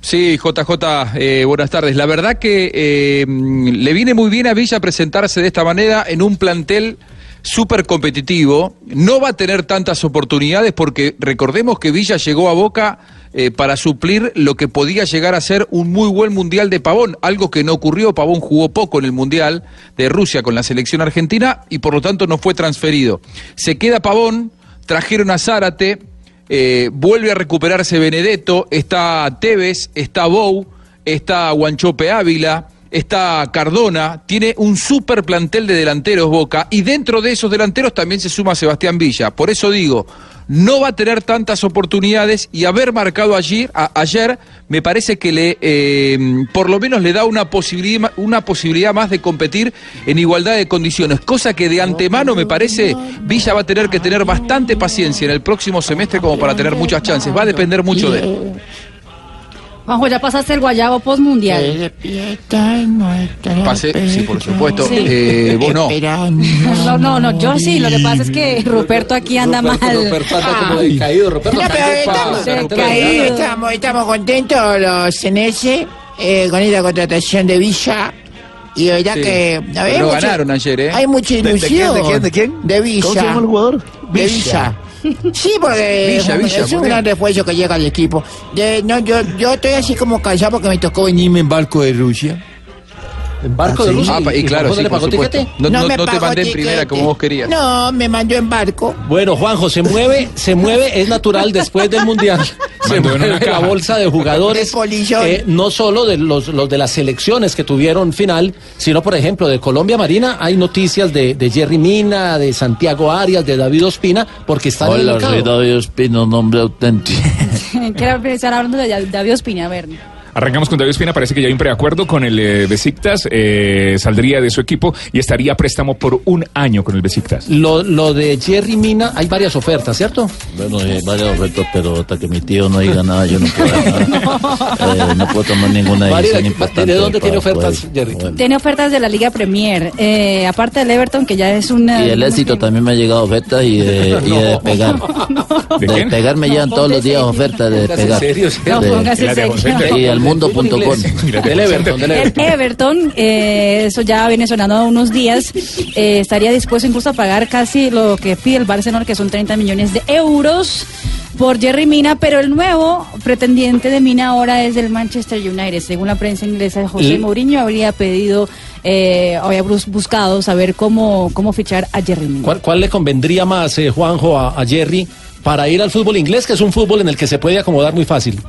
Sí, JJ, eh, buenas tardes. La verdad que eh, le viene muy bien a Villa presentarse de esta manera en un plantel súper competitivo. No va a tener tantas oportunidades porque recordemos que Villa llegó a Boca eh, para suplir lo que podía llegar a ser un muy buen Mundial de Pavón, algo que no ocurrió. Pavón jugó poco en el Mundial de Rusia con la selección argentina y por lo tanto no fue transferido. Se queda Pavón, trajeron a Zárate, eh, vuelve a recuperarse Benedetto, está Tevez, está Bou, está Guanchope Ávila, está Cardona, tiene un super plantel de delanteros Boca y dentro de esos delanteros también se suma Sebastián Villa. Por eso digo, no va a tener tantas oportunidades y haber marcado ayer, a- ayer me parece que le, eh, por lo menos le da una posibilidad, una posibilidad más de competir en igualdad de condiciones, cosa que de antemano me parece Villa va a tener que tener bastante paciencia en el próximo semestre como para tener muchas chances, va a depender mucho de él. Juanjo, ya pasaste el guayabo postmundial. Pase, sí, por supuesto. Sí. Eh, vos no. No, no, no, yo sí. Lo que pasa es que Ruperto aquí anda mal. Ruperto anda como decaído, Ruperto. No, pero estamos, Decaído. estamos, estamos contentos los CNS eh, con esta contratación de Villa. Y verdad Sí. que a ver, Pero mucho- ganaron ayer, ¿eh? hay mucha ¿De- de quién, ilusión. de quién, de quién? De Villa. ¿Cómo se llama el jugador? De Villa. Villa. Sí, porque Villa, es un- Villa, es un ¿por qué? gran refuerzo que llega al equipo. De- no, yo, yo estoy así como cansado porque me tocó venirme en barco de Rusia. ¿En barco ¿Ah, de sí? Rusia? Ah, y claro, sí, le por pagó tiquete? No, no- me no te pagó mandé en primera como vos querías. No, me mandó en barco. Bueno, Juanjo, se mueve, se mueve, es natural después del Mundial. Se Mandó en una mueve la bolsa de jugadores, eh, no solo de los, los de las selecciones que tuvieron final, sino, por ejemplo, de Colombia Marina, hay noticias de, de Jerry Mina, de Santiago Arias, de David Ospina, porque están en el Hola, soy David Ospina, un hombre auténtico. Quiero empezar hablando de David Ospina, a ver. Arrancamos con David Espina, parece que ya hay un preacuerdo con el eh, Besiktas, eh, saldría de su equipo y estaría a préstamo por un año con el Besiktas. Lo, lo de Jerry Mina, hay varias ofertas, ¿cierto? Bueno, hay varios ofertas, pero hasta que mi tío no diga nada, yo no puedo, nada. Eh, no puedo tomar ninguna María, decisión importante. ¿de dónde tiene ofertas, poder- Jerry? Tiene ofertas de la Liga Premier. Eh, aparte del Everton, que ya es una. Y el éxito también me ha llegado ofertas y de, y de despegar. ¿De De despegar me llegan todos los días ofertas de despegar. serio, serio. De- No, póngase serio. Y al mundo.com. Del Everton, del El Everton. Everton, eh, eso ya viene sonando unos días, eh, estaría dispuesto incluso a pagar casi lo que pide el Barcelona, que son 30 millones de euros por Jerry Mina, pero el nuevo pretendiente de Mina ahora es del Manchester United. Según la prensa inglesa, José Y- Mourinho habría pedido, eh, habría bus- buscado saber cómo, cómo fichar a Jerry Mina. ¿Cuál, cuál le convendría más, eh, Juanjo, a, a Jerry para ir al fútbol inglés, que es un fútbol en el que se puede acomodar muy fácil?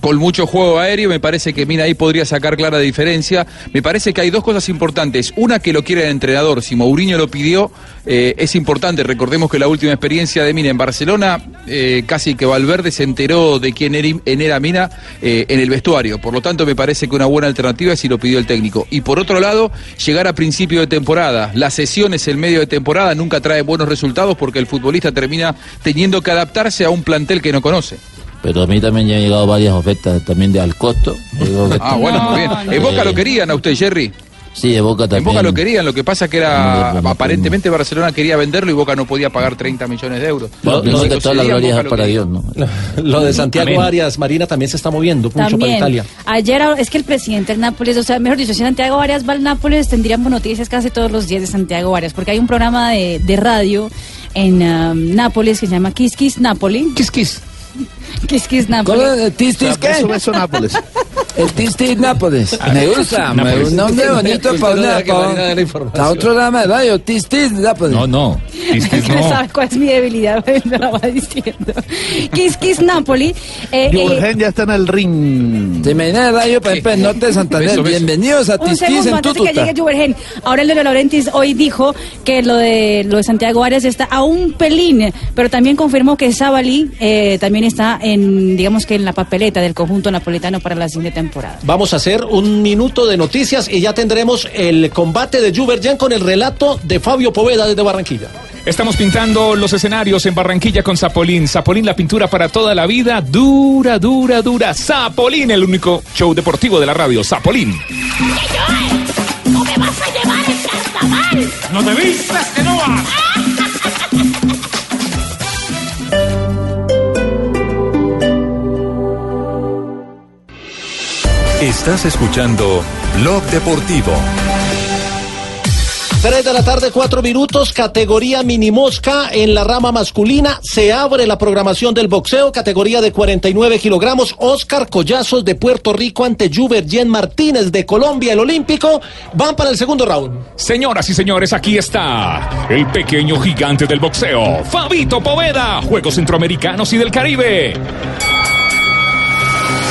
Con mucho juego aéreo, me parece que Mina ahí podría sacar clara diferencia. Me parece que hay dos cosas importantes. Una que lo quiere el entrenador, si Mourinho lo pidió, eh, es importante. Recordemos que la última experiencia de Mina en Barcelona, eh, casi que Valverde se enteró de quién era, Mina eh, en el vestuario. Por lo tanto, me parece que una buena alternativa es si lo pidió el técnico. Y por otro lado, llegar a principio de temporada. Las sesiones en medio de temporada nunca trae buenos resultados porque el futbolista termina teniendo que adaptarse a un plantel que no conoce. Pero a mí también ya han llegado varias ofertas también de al costo. Ah, bueno, muy bien. En Boca lo querían a usted, Jerry. Sí, de Boca En también. Boca lo querían, lo que pasa que era aparentemente Barcelona quería venderlo y Boca no podía pagar 30 millones de euros. Lo que toda la cedían, gloria Boca es lo para. Dios, ¿no? Lo de Santiago Amén. Arias, Marina, también se está moviendo mucho para También. Italia. Ayer es que el presidente del Nápoles, o sea, mejor dicho, si Santiago Arias va al Nápoles, tendríamos noticias casi todos los días de Santiago Arias, porque hay un programa de, de radio en um, Nápoles que se llama Kiss Kiss Napoli. Kiss Kiss. Kiss Kiss Napoli. ¿Cuál es el Tis Tis qué? Beso, beso, Nápoles. El Tis Tis Nápoles. Ah, Me gusta, me- Nápoles. un nombre bonito para no una la para para otro programa de radio. Tis Tis Nápoles. No, no. Tis, tis, no no. sabe cuál es mi debilidad, me lo va diciendo. Kiss Kiss Napoli. eh, eh, Jürgen ya está en el ring. Se me viene de radio, ejemplo, en Norte de Santander. Bienvenidos a Tis Tis segundo en antes de que Tututa. llegue Jubergen. Ahora el de Laurentis hoy dijo que lo de lo de Santiago Arias está a un pelín, pero también confirmó que Sabali eh, también está en, digamos que en la papeleta del conjunto napolitano para la siguiente temporada. Vamos a hacer un minuto de noticias y ya tendremos el combate de Juvergen con el relato de Fabio Poveda desde Barranquilla. Estamos pintando los escenarios en Barranquilla con Zapolín. Zapolín, la pintura para toda la vida. Dura, dura, dura. Zapolín, el único show deportivo de la radio. Zapolín. ¡No me vas a llevar el carnaval! ¡No te vistas que no vas! Estás escuchando Blog Deportivo. 3 de la tarde, 4 minutos, categoría mini mosca en la rama masculina. Se abre la programación del boxeo, categoría de 49 kilogramos. Oscar Collazos de Puerto Rico ante Juvergen Martínez de Colombia, el olímpico. Van para el segundo round. Señoras y señores, aquí está el pequeño gigante del boxeo, Fabito Poveda, Juegos Centroamericanos y del Caribe.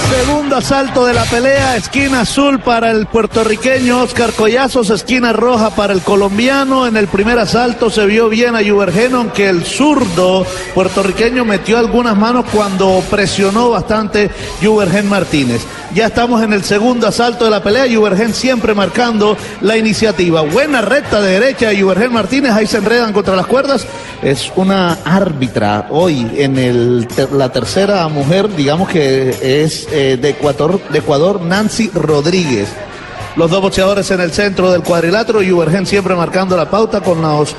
Segundo asalto de la pelea, esquina azul para el puertorriqueño Oscar Collazos, esquina roja para el colombiano. En el primer asalto se vio bien a Juvergeno, aunque el zurdo puertorriqueño metió algunas manos cuando presionó bastante Juvergen Martínez. Ya estamos en el segundo asalto de la pelea, Juvergen siempre marcando la iniciativa. Buena recta de derecha de Juvergen Martínez, ahí se enredan contra las cuerdas. Es una árbitra hoy en el, la tercera mujer, digamos que es eh, de, Ecuador, de Ecuador, Nancy Rodríguez. Los dos boxeadores en el centro del cuadrilátero, Juvergen siempre marcando la pauta con los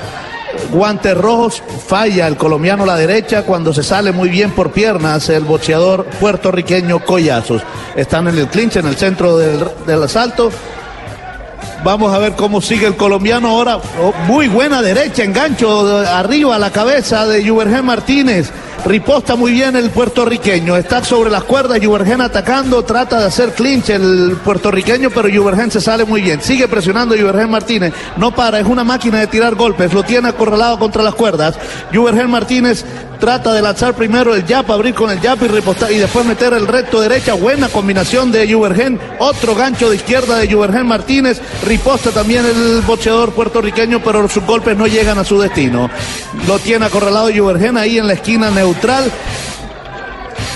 guantes rojos. Falla el colombiano a la derecha cuando se sale muy bien por piernas el boxeador puertorriqueño Collazos. Están en el clinch, en el centro del, asalto. Vamos a ver cómo sigue el colombiano ahora. Oh, muy buena derecha, engancho arriba a la cabeza de Juvergen Martínez. Riposta muy bien el puertorriqueño. Está sobre las cuerdas, Juvergen atacando, trata de hacer clinch el puertorriqueño, pero Juvergen se sale muy bien. Sigue presionando Juvergen Martínez. No para, es una máquina de tirar golpes. Lo tiene acorralado contra las cuerdas. Juvergen Martínez trata de lanzar primero el jab, abrir con el jab y repostar y después meter el recto derecha. Buena combinación de Juvergen. Otro gancho de izquierda de Juvergen Martínez. Riposta también el boxeador puertorriqueño, pero sus golpes no llegan a su destino. Lo tiene acorralado Juvergen ahí en la esquina neutral.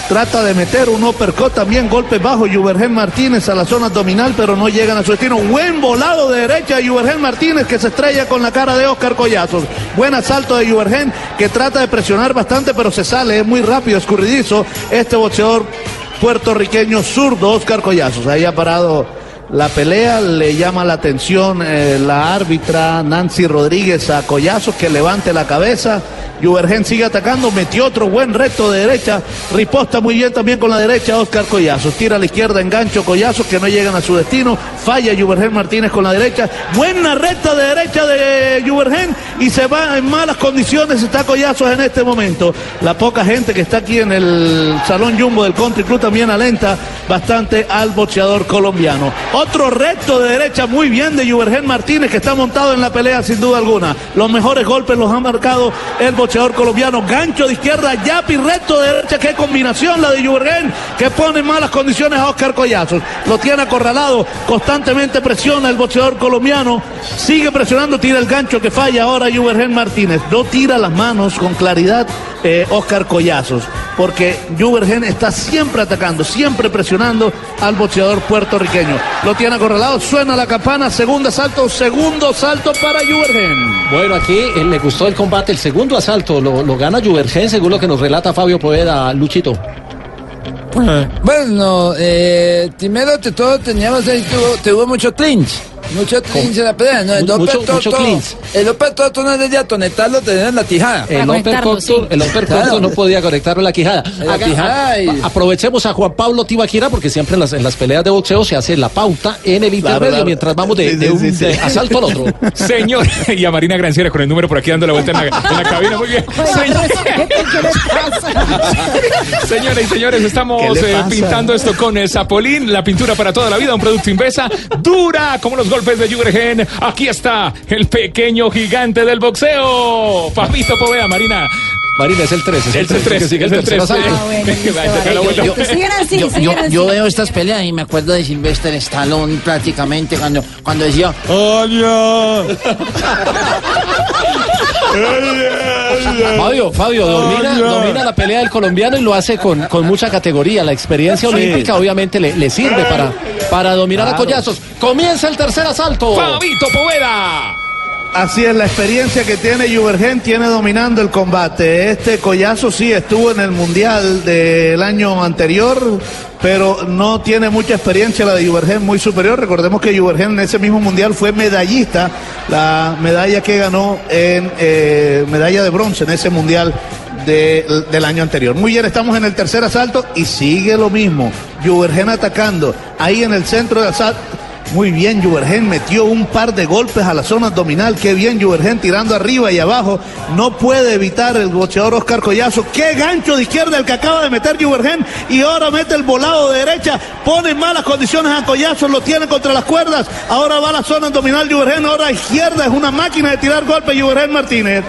Trata de meter un uppercut también, golpe bajo Juvergen Martínez a la zona abdominal, pero no llegan a su destino. Buen volado de derecha de Juvergen Martínez que se estrella con la cara de Oscar Collazos. Buen asalto de Juvergen que trata de presionar bastante, pero se sale, es muy rápido, escurridizo. Este boxeador puertorriqueño zurdo, Oscar Collazos. Ahí ha parado la pelea, le llama la atención eh, la árbitra Nancy Rodríguez a Collazos que levante la cabeza. Juvergen sigue atacando, metió otro buen reto de derecha, riposta muy bien también con la derecha Oscar Collazos, tira a la izquierda, engancho Collazos que no llegan a su destino, falla Juvergen Martínez con la derecha, buena recta de derecha de Juvergen y se va en malas condiciones, está Collazos en este momento. La poca gente que está aquí en el Salón Jumbo del Country Club también alenta bastante al boxeador colombiano. Otro recto de derecha muy bien de Juvergen Martínez que está montado en la pelea sin duda alguna. Los mejores golpes los ha marcado el boxeador colombiano. Gancho de izquierda, yapi recto de derecha. Qué combinación la de Juvergen que pone en malas condiciones a Oscar Collazos. Lo tiene acorralado, constantemente presiona el boxeador colombiano. Sigue presionando, tira el gancho que falla ahora Juvergen Martínez. No tira las manos con claridad eh, Oscar Collazos, porque Juvergen está siempre atacando, siempre presionando al boxeador puertorriqueño. Lo tiene acorralado, suena la campana, segundo salto, segundo salto para Juvergen. Bueno, aquí eh, le gustó el combate, el segundo asalto lo, lo gana Juvergen, según lo que nos relata Fabio Poveda, Luchito. Bueno, eh, primero que todo teníamos ahí, tuvo, tuvo mucho clinch. Mucho clinch en la pelea, ¿no? El Mu- mucho- mucho clinch. El uppercut no es de atonetarlo, tener en la tijada. El uppercut, el uppercut Claro. no podía conectarlo en la quijada. En la y- Aprovechemos a Juan Pablo Tibaquira porque siempre en las, en las peleas de boxeo se hace la pauta en el intermedio claro. mientras vamos de, Sí, de sí, un sí, sí. de asalto al otro. Señor, y a Marina Granciera con el número por aquí dando la vuelta en la, en la cabina. Muy bien. Señor- Señoras y señores, ¿Qué estamos eh, pintando esto con el Zapolín, la pintura para toda la vida, un producto Invesa, dura como los golpes de Juvergen. Aquí está el pequeño gigante del boxeo, Fabito Povea, Marina. Marina, es el 13, es el Es el 13, que sigue el 13, tercer es el asalto. 13. Vaya, da la vuelta. Yo- veo estas peleas y me acuerdo de Sylvester Stallone prácticamente cuando, cuando decía Fabio, Fabio, domina, domina la pelea del colombiano y lo hace con, con mucha categoría. La experiencia Sí. olímpica obviamente le, le sirve para, para dominar a collazos. Comienza el tercer asalto. Fabito Poveda. Así es, la experiencia que tiene Juvergen tiene dominando el combate. Este collazo sí estuvo en el Mundial del año anterior, pero no tiene mucha experiencia la de Juvergen, muy superior. Recordemos que Juvergen en ese mismo Mundial fue medallista, la medalla que ganó en eh, medalla de bronce en ese Mundial de- del año anterior. Muy bien, estamos en el tercer asalto y sigue lo mismo. Juvergen atacando, ahí en el centro del asalto. Muy bien, Juvergen metió un par de golpes a la zona abdominal. Qué bien, Juvergen tirando arriba y abajo. No puede evitar el boxeador Oscar Collazo. Qué gancho de izquierda el que acaba de meter Juvergen. Y ahora mete el volado de derecha. Pone en malas condiciones a Collazo. Lo tiene contra las cuerdas. Ahora va a la zona abdominal Juvergen. Ahora izquierda es una máquina de tirar golpes Juvergen Martínez.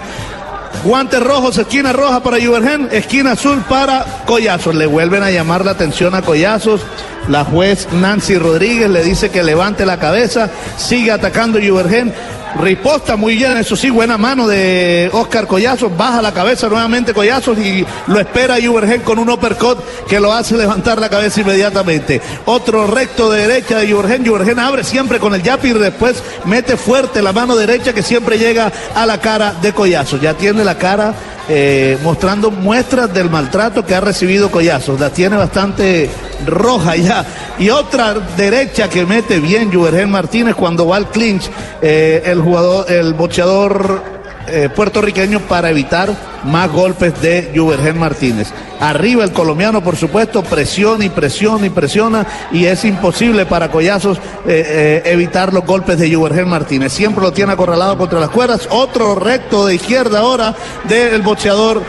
Guantes rojos, esquina roja para Juvergen, esquina azul para Collazos. Le vuelven a llamar la atención a Collazos. La juez Nancy Rodríguez le dice que levante la cabeza, sigue atacando Juvergen. Riposta muy bien, eso sí, buena mano de Oscar Collazos, baja la cabeza nuevamente Collazos y lo espera Juvergen con un uppercut que lo hace levantar la cabeza inmediatamente. Otro recto de derecha de Juvergen, Juvergen abre siempre con el yapi y después mete fuerte la mano derecha que siempre llega a la cara de Collazos. Ya tiene la cara eh, mostrando muestras del maltrato que ha recibido Collazos. La tiene bastante roja ya. Y otra derecha que mete bien Juvergen Martínez cuando va al clinch eh, el jugador, el boxeador eh, puertorriqueño para evitar más golpes de Juvergen Martínez. Arriba el colombiano, por supuesto, presiona y presiona y presiona y es imposible para Collazos eh, eh, evitar los golpes de Juvergen Martínez. Siempre lo tiene acorralado contra las cuerdas. Otro recto de izquierda ahora del boxeador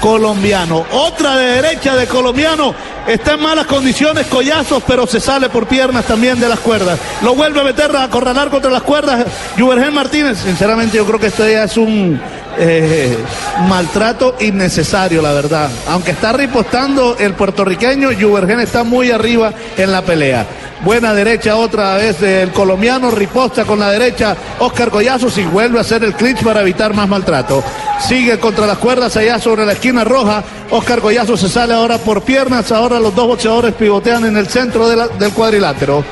colombiano. Otra de derecha de colombiano. Está en malas condiciones Collazos, pero se sale por piernas también de las cuerdas. Lo vuelve a meter a acorralar contra las cuerdas. Juvergen Martínez, sinceramente yo creo que esto ya es un eh, maltrato innecesario, la verdad. Aunque está ripostando el puertorriqueño, Juvergen está muy arriba en la pelea. Buena derecha otra vez del colombiano, riposta con la derecha Oscar Collazos y vuelve a hacer el clinch para evitar más maltrato. Sigue contra las cuerdas allá sobre la esquina roja. Oscar Collazos se sale ahora por piernas. Ahora los dos boxeadores pivotean en el centro del cuadrilátero.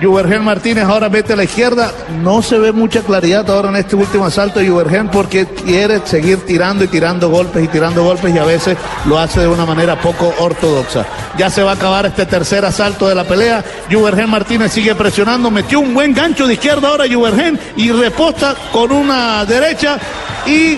Juvergen Martínez ahora mete a la izquierda. No se ve mucha claridad ahora en este último asalto de Juvergen porque quiere seguir tirando y tirando golpes y tirando golpes y a veces lo hace de una manera poco ortodoxa. Ya se va a acabar este tercer asalto de la pelea. Juvergen Martínez sigue presionando. Metió un buen gancho de izquierda ahora Juvergen y reposta con una derecha y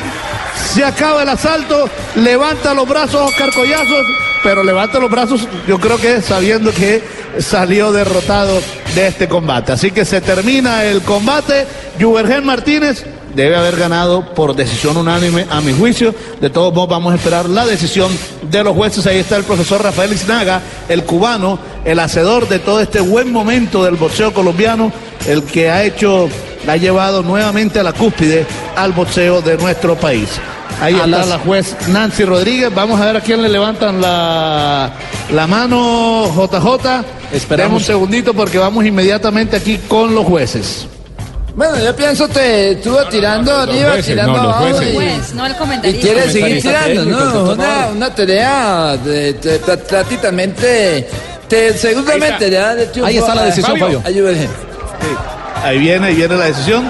se acaba el asalto. Levanta los brazos Oscar Collazos pero levanta los brazos, yo creo que sabiendo que salió derrotado de este combate. Así que se termina el combate. Juvergen Martínez debe haber ganado por decisión unánime, a mi juicio. De todos modos, vamos a esperar la decisión de los jueces. Ahí está el profesor Rafael Iznaga, el cubano, el hacedor de todo este buen momento del boxeo colombiano, el que ha hecho, ha llevado nuevamente a la cúspide al boxeo de nuestro país. Ahí A está las- la juez Nancy Rodríguez. Vamos a ver a quién le levantan la, la mano JJ. Esperemos un segundito porque vamos inmediatamente aquí con los jueces. Bueno, yo pienso que estuvo tirando arriba, jueces, tirando no, los abajo y, Pues, no el y comentarista. quiere seguir tirando, ¿no? Una, una tarea de, de- pra- prácticamente, te- seguramente le está. da de triunfo Ahí está la decisión, Fabio. Ahí viene, ahí viene la decisión.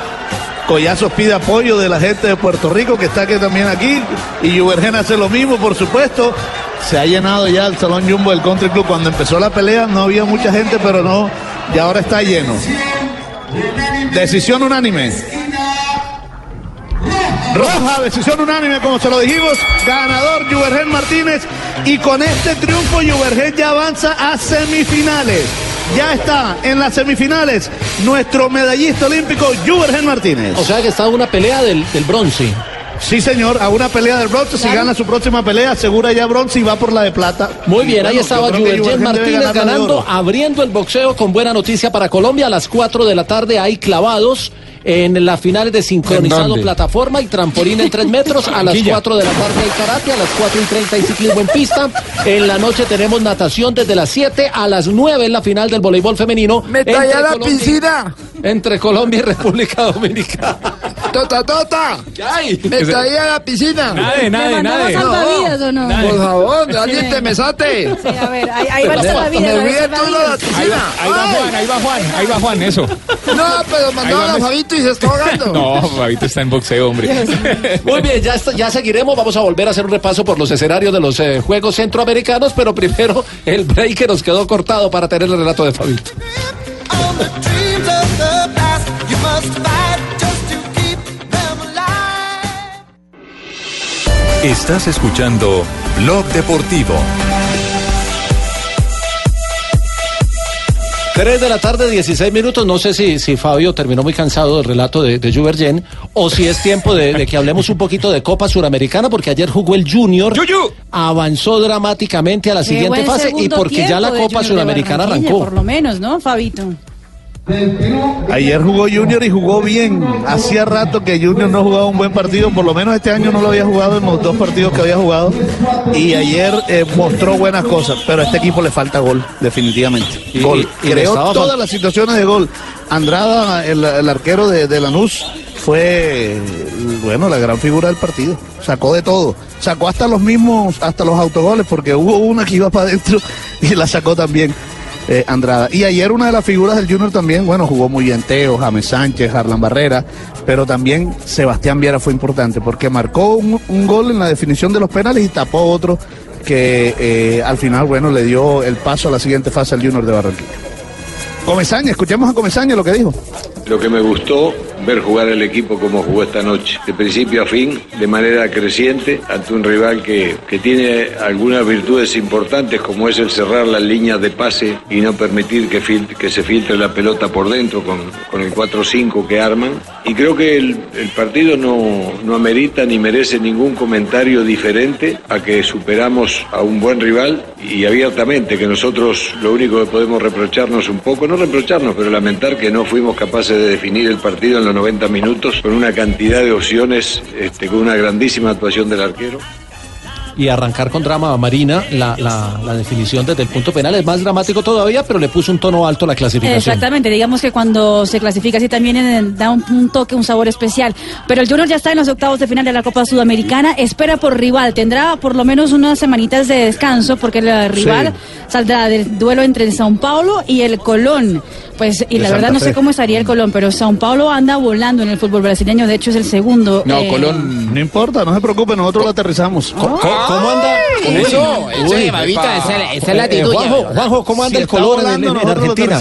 Collazos pide apoyo de la gente de Puerto Rico que está aquí también aquí. Y Juvergen hace lo mismo, por supuesto. Se ha llenado ya el Salón Jumbo del Country Club. Cuando empezó la pelea no había mucha gente, pero no, y ahora está lleno. Decisión unánime. Roja, decisión unánime, como se lo dijimos. Ganador Juvergen Martínez. Y con este triunfo, Juvergen ya avanza a semifinales. Ya está en las semifinales nuestro medallista olímpico, Juvergen Martínez. O sea que está una pelea del, del bronce. Sí, señor, a una pelea del bronce. Si gana su próxima pelea, asegura ya bronce y va por la de plata. Muy bien, Y ahí bueno, estaba debe Martínez ganando, abriendo el boxeo con buena noticia para Colombia. A las 4 de la tarde hay clavados en las finales de sincronizado plataforma y trampolín en 3 metros. A las Barranquilla. 4 de la tarde hay karate, a las 4 y 30 hay ciclismo en pista. En la noche tenemos natación desde las 7 a las 9 en la final del voleibol femenino. ¡Meta entre ya la Colombia piscina! Entre Colombia y República Dominicana. ¡Tota, tota! ¡Meta ya la piscina! Nade, nade, ¿Le mandamos nade. salvavidas o no? Por favor, alguien te me sate. Sí, a ver, ahí, ahí va el salvavidas. Me ahí va. Juan, ahí va Juan, ahí va Juan, eso. No, pero mandaron a. Fabito y se está ahogando. No, Fabito está en boxeo, hombre. Muy bien, ya, está- ya seguiremos. Vamos a volver a hacer un repaso por los escenarios de los eh, Juegos Centroamericanos, pero primero el break que nos quedó cortado para tener el relato de Fabito. Estás escuchando Blog Deportivo. 3 de la tarde, 16 minutos. No sé si, si Fabio terminó muy cansado del relato de, de Juvergen o si es tiempo de, de que hablemos un poquito de Copa Suramericana, porque ayer jugó el Junior. Avanzó dramáticamente a la Qué siguiente fase y porque ya la Copa Junior Suramericana arrancó. Por lo menos, ¿no, Fabito? Ayer jugó Junior y jugó bien. Hacía rato que Junior no jugaba un buen partido, por lo menos este año no lo había jugado en los dos partidos que había jugado. Y ayer eh, mostró buenas cosas, pero a este equipo le falta gol, definitivamente. Y- gol. y- Creó todas las situaciones de gol. Andrada, el, el arquero de, de Lanús, fue bueno la gran figura del partido. Sacó de todo. Sacó hasta los mismos, hasta los autogoles, porque hubo una que iba para adentro y la sacó también. Eh, Andrada. Y ayer una de las figuras del Junior también, bueno, jugó muy bien Teo, James Sánchez, Harlan Barrera, pero también Sebastián Viera fue importante porque marcó un, gol en la definición de los penales y tapó otro que eh, al final, bueno, le dio el paso a la siguiente fase al Junior de Barranquilla. Comesaña, escuchemos a Comesaña lo que dijo. Lo que me gustó, ver jugar al equipo como jugó esta noche, de principio a fin, de manera creciente, ante un rival que, que tiene algunas virtudes importantes, como es el cerrar las líneas de pase y no permitir que, que se filtre la pelota por dentro con, con el 4-5 que arman. Y creo que el, partido no, no amerita ni merece ningún comentario diferente a que superamos a un buen rival y abiertamente que nosotros lo único que podemos reprocharnos un poco, no reprocharnos, pero lamentar que no fuimos capaces de definir el partido en los 90 minutos con una cantidad de opciones, este, con una grandísima actuación del arquero. Y arrancar con drama a Marina la, la, la definición desde el punto penal es más dramático todavía, pero le puso un tono alto a la clasificación. Exactamente, digamos que cuando se clasifica así también da un, un toque, un sabor especial. Pero el Junior ya está en los octavos de final de la Copa Sudamericana, espera por rival, tendrá por lo menos unas semanitas de descanso porque el rival saldrá del duelo entre el Sao Paulo y el Colón. Pues, y De la verdad no sé cómo estaría el Colón, pero Sao Paulo anda volando en el fútbol brasileño, de hecho es el segundo. eh, No importa, no se preocupe, nosotros lo aterrizamos. ¿Cómo, cómo anda? Uy, eso, esa es la- esa es la actitud, ya, Juanjo, ¿verdad? Juanjo, ¿cómo anda Si el color en, Argentina?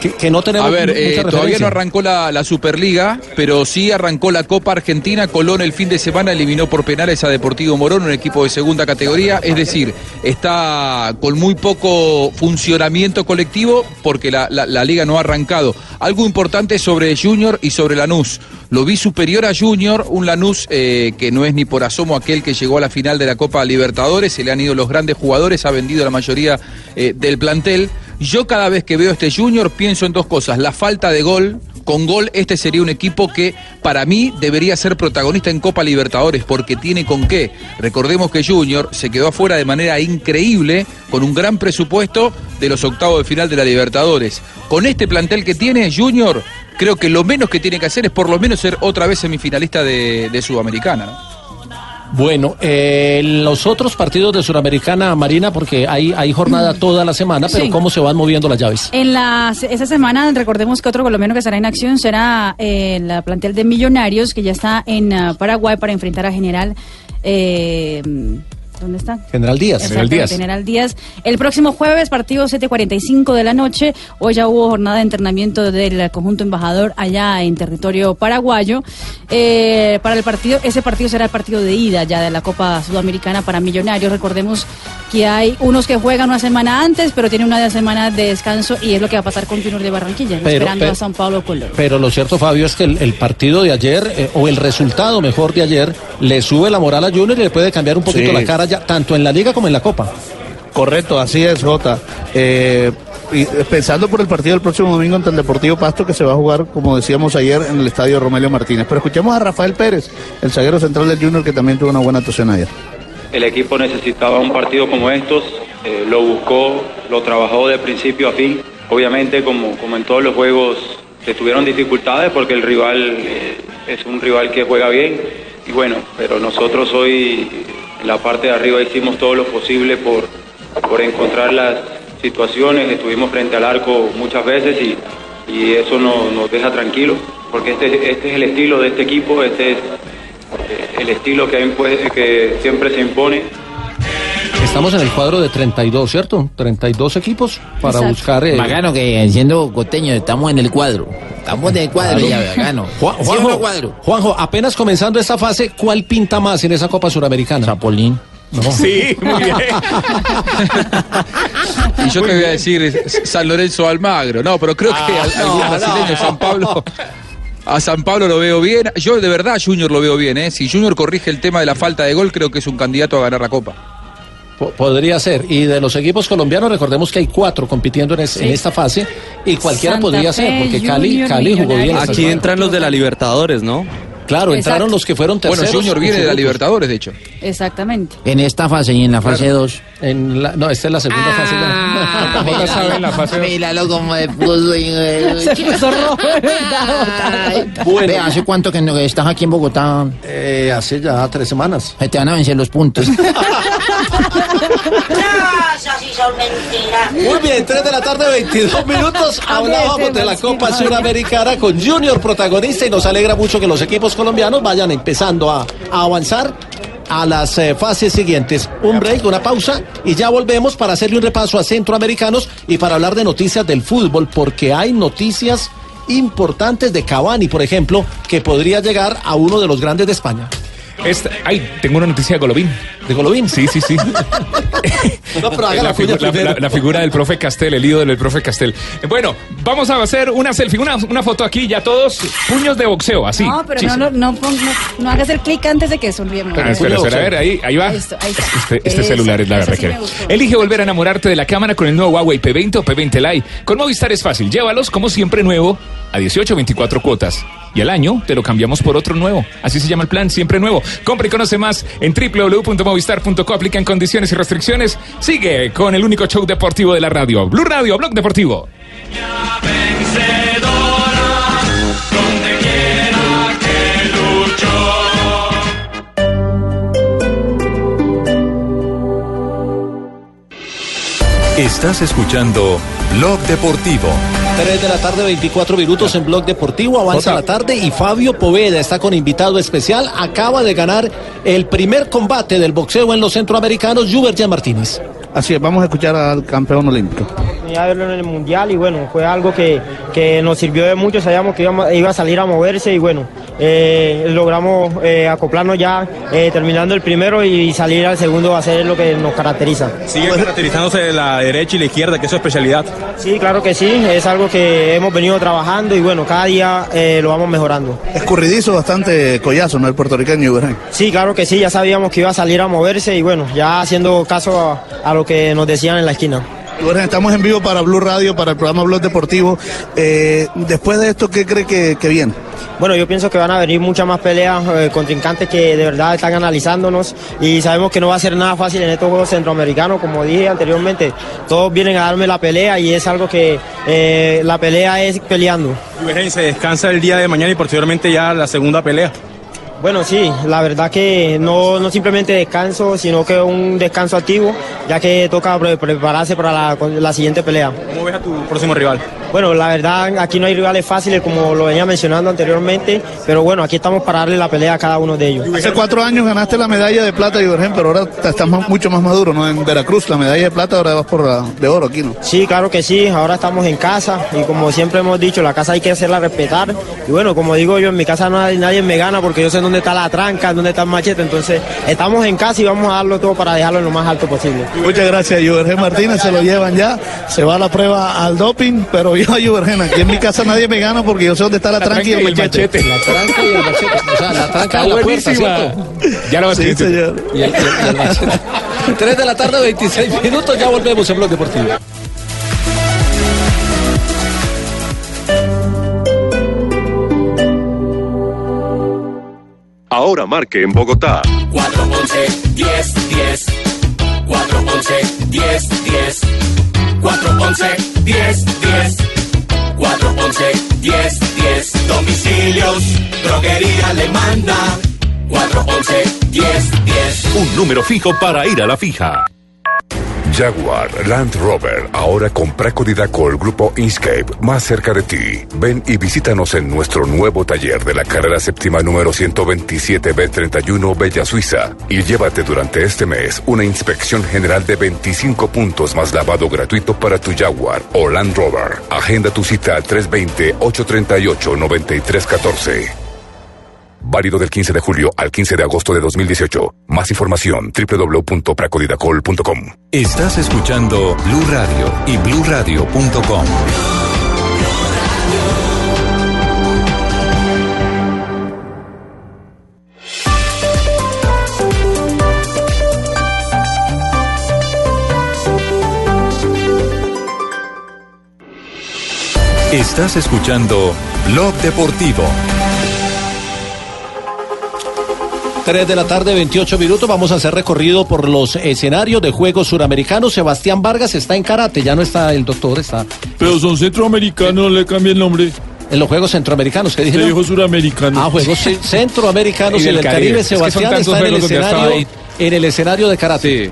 Que, no tenemos A ver, eh, todavía no arrancó la, la Superliga, pero sí arrancó la Copa Argentina. Colón el fin de semana eliminó por penales a Deportivo Morón, un equipo de segunda categoría. Es decir, está con muy poco funcionamiento colectivo porque la, la- la liga no ha arrancado. Algo importante sobre Junior y sobre Lanús. Lo vi superior a Junior, un Lanús eh, que no es ni por asomo aquel que llegó a la final de la Copa Libertadores. Se le han ido los grandes jugadores, ha vendido la mayoría eh, del plantel. Yo cada vez que veo este Junior pienso en dos cosas. La falta de gol. Con gol este sería un equipo que para mí debería ser protagonista en Copa Libertadores porque tiene con qué. Recordemos que Junior se quedó afuera de manera increíble con un gran presupuesto de los octavos de final de la Libertadores. Con este plantel que tiene Junior, creo que lo menos que tiene que hacer es por lo menos ser otra vez semifinalista de, Sudamericana. Bueno, eh, los otros partidos de Suramericana, Marina, porque hay, hay jornada toda la semana, pero Sí. ¿cómo se van moviendo las llaves? En la, esa semana, recordemos que otro colombiano que estará en acción será eh, la plantel de Millonarios, que ya está en ah, Paraguay para enfrentar a General. eh, ¿Dónde está? General Díaz. Exactamente, General Díaz. El próximo jueves, partido 7.45 de la noche. Hoy ya hubo jornada de entrenamiento del conjunto embajador allá en territorio paraguayo. Eh, para el partido, ese partido será el partido de ida ya de la Copa Sudamericana para Millonarios. Recordemos que hay unos que juegan una semana antes, pero tienen una semana de descanso y es lo que va a pasar con Junior de Barranquilla, Pero- esperando pero- a San Pablo Colón. Pero lo cierto, Fabio, es que el, el partido de ayer, eh, o el resultado mejor de ayer, le sube la moral a Junior y le puede cambiar un poquito Sí. la cara ya, tanto en la liga como en la Copa. Correcto, así es, Jota. Eh, y, eh, pensando por el partido del próximo domingo ante el Deportivo Pasto, que se va a jugar, como decíamos ayer, en el estadio Romelio Martínez. Pero escuchemos a Rafael Pérez, el zaguero central del Junior, que también tuvo una buena actuación ayer. El equipo necesitaba un partido como estos, eh, lo buscó, lo trabajó de principio a fin. Obviamente, como, como en todos los juegos, se tuvieron dificultades porque el rival eh, es un rival que juega bien. Y bueno, pero nosotros hoy en la parte de arriba hicimos todo lo posible por, por encontrar las situaciones. Estuvimos frente al arco muchas veces y, y eso no- nos deja tranquilos porque este, este es el estilo de este equipo, este es eh, el estilo que, siempre se impone. Estamos en el cuadro de 32, ¿cierto? 32 equipos para Exacto. buscar... eh, Bacano que siendo costeño estamos en el cuadro. Estamos en el cuadro Claro. ya, bacano. Juan- ¿Sí o no, Juanjo, cuadro? Juanjo, apenas comenzando esta fase, ¿cuál pinta más en esa Copa Suramericana? Zapolín. Sí, muy bien. Y yo te voy a decir San Lorenzo Almagro. No, pero creo que al, algún brasileño, San Pablo. A San Pablo lo veo bien. Yo de verdad Junior lo veo bien, ¿eh? Si Junior corrige el tema de la falta de gol, creo que es un candidato a ganar la Copa. Po- Podría ser. Y de los equipos colombianos, recordemos que hay cuatro compitiendo en, es- Sí. en esta fase. Y cualquiera Santa podría ser, Fe, porque Cali, Cali jugó bien. Aquí semana. entran los de la Libertadores, ¿no? Claro, entraron los que fueron Bueno, terceros. Junior viene de la Libertadores, de hecho. Exactamente. En esta fase y en la fase 2. En la, no, esta es la segunda fase. Ah, sabe en la fase Míralo como de puso. Se puso rojo, Bueno. Ve, ¿hace cuánto que no estás aquí en Bogotá? Eh, hace ya tres semanas. Se te van a vencer los puntos. Muy bien, 3 de la tarde, 22 minutos. Hablábamos de la Copa Suramericana con Junior protagonista y nos alegra mucho que los equipos colombianos vayan empezando a, a avanzar a las eh, fases siguientes. Un break, una pausa y ya volvemos para hacerle un repaso a centroamericanos y para hablar de noticias del fútbol, porque hay noticias importantes de Cavani, por ejemplo, que podría llegar a uno de los grandes de España. Esta- ay, tengo una noticia de Golovin. ¿De Golovin? Sí, sí, sí. No, pero haga la, figura del profe Castel, el ídolo del profe Castel. Eh, Bueno, vamos a hacer una selfie, una, una foto aquí, ya todos, puños de boxeo, así. No, pero no, no, no, pon- no, no hagas el clic antes de que sonriemos. Ah, espera, espera, a ver, ahí, ahí va. Esto, ahí está. Este, este Eso, celular es la verdad sí. Elige volver a enamorarte de la cámara con el nuevo Huawei P20 o P20 Lite. Con Movistar es fácil. Llévalos como siempre nuevo a 18 o 24 cuotas. Y al año te lo cambiamos por otro nuevo. Así se llama el plan, siempre nuevo. Compra y conoce más en www.movistar.co. Aplican condiciones y restricciones. Sigue con el único show deportivo de la radio. Blue Radio, Blog Deportivo. Estás escuchando Blog Deportivo. 3 de la tarde, 24 minutos en Blog Deportivo. Avanza la tarde y Fabio Poveda está con invitado especial. Acaba de ganar el primer combate del boxeo en los centroamericanos, Juberjan Martínez. Así es, vamos a escuchar al campeón olímpico. de verlo en el mundial y bueno, fue algo que, que nos sirvió de mucho, sabíamos que íbamos- iba a salir a moverse y bueno, eh, logramos eh, acoplarnos ya eh, terminando el primero y salir al segundo a hacer lo que nos caracteriza. Sigue caracterizándose la derecha y la izquierda, que es su especialidad. Sí, claro que sí, es algo que hemos venido trabajando y bueno, cada día eh, lo vamos mejorando. Escurridizo bastante collazo, ¿no? El puertorriqueño, Ibrahim. Sí, claro que sí, ya sabíamos que iba a salir a moverse y bueno, ya haciendo caso a, a lo que nos decían en la esquina. Estamos en vivo para Blue Radio, para el programa Blog Deportivo. Eh, después de esto, ¿qué cree que, que viene? Bueno, yo pienso que van a venir muchas más peleas, eh, contrincantes que de verdad están analizándonos y sabemos que no va a ser nada fácil en estos Juegos Centroamericanos, como dije anteriormente, todos vienen a darme la pelea y es algo que eh, la pelea es peleando. Se descansa el día de mañana y posteriormente ya la segunda pelea. Bueno, sí, la verdad que no, no simplemente descanso, sino que un descanso activo, ya que toca pre- prepararse para la, la siguiente pelea. ¿Cómo ves a tu próximo rival? Bueno, la verdad, aquí no hay rivales fáciles, como lo venía mencionando anteriormente, pero bueno, aquí estamos para darle la pelea a cada uno de ellos. Hace cuatro años ganaste la medalla de plata, Ibrahim, pero ahora estás más- mucho más maduro, ¿no? En Veracruz, la medalla de plata, ahora vas por la de oro aquí, ¿no? Sí, claro que sí, ahora estamos en casa y como siempre hemos dicho, la casa hay que hacerla respetar. Y bueno, como digo yo, en mi casa nadie, nadie me gana porque yo sé dónde está la tranca, dónde está el machete, entonces estamos en casa y vamos a darlo todo para dejarlo en lo más alto posible. Muchas gracias, Ibrahim Martínez, se lo llevan ya, se va a la prueba al doping, pero yo, Ibrahim, aquí en mi casa nadie me gana porque yo sé dónde está la, tranca y el machete. La tranca y el machete. O sea, la tranca de la puerta, ¿cierto? Ya lo Sí, señor. Y el, y el- y el machete. 3 de la tarde, 26 minutos, ya volvemos en Blog Deportivo. Ahora marque en Bogotá 411 10 10 411 10 10 411 10 10 411 10 10 Domicilios, droguería alemana. 411 10 10 un número fijo para ir a la fija. Jaguar Land Rover, ahora con Precoridacol Grupo Inscape, más cerca de ti. Ven y visítanos en nuestro nuevo taller de la carrera séptima número 127B31 Bella Suiza. Y llévate durante este mes una inspección general de 25 puntos más lavado gratuito para tu Jaguar o Land Rover. Agenda tu cita al 320-838-9314. Válido del 15 de julio al 15 de agosto de 2018. Más información www.pracodidacol.com. Estás escuchando Blue Radio y bluradio.com. Estás escuchando Blog Deportivo. 3 de la tarde, 28 minutos. Vamos a hacer recorrido por los escenarios de Juegos Suramericanos. Sebastián Vargas está en karate, ya no está el doctor, está. Pero son centroamericanos, le cambia el nombre. En los Juegos Centroamericanos, ¿qué dijeron? Se dijo suramericanos. Ah, Juegos ce- Centroamericanos y, del Caribe. Es que son Sebastián está en el, escenario, en el escenario de karate.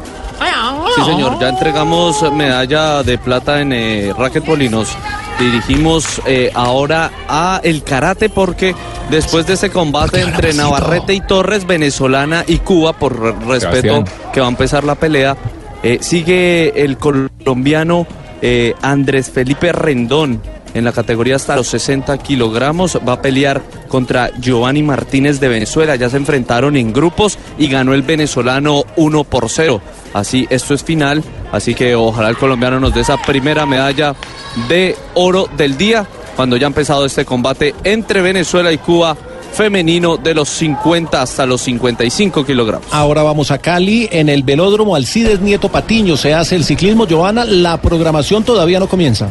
Sí, señor, ya entregamos medalla de plata en eh, racquetball y nos dirigimos eh, ahora a el karate porque después de ese combate entre Navarrete y Torres, venezolana y Cuba, por re- respeto que va a empezar la pelea, eh, sigue el colombiano eh, Andrés Felipe Rendón en la categoría hasta los 60 kilogramos. Va a pelear contra Giovanni Martínez de Venezuela. Ya se enfrentaron en grupos y ganó el venezolano 1 por 0. Así, esto es final. Así que ojalá el colombiano nos dé esa primera medalla de oro del día cuando ya ha empezado este combate entre Venezuela y Cuba femenino de los 50 hasta los 55 kilogramos. Ahora vamos a Cali, en el velódromo Alcides Nieto Patiño se hace el ciclismo. Joana, la programación todavía no comienza.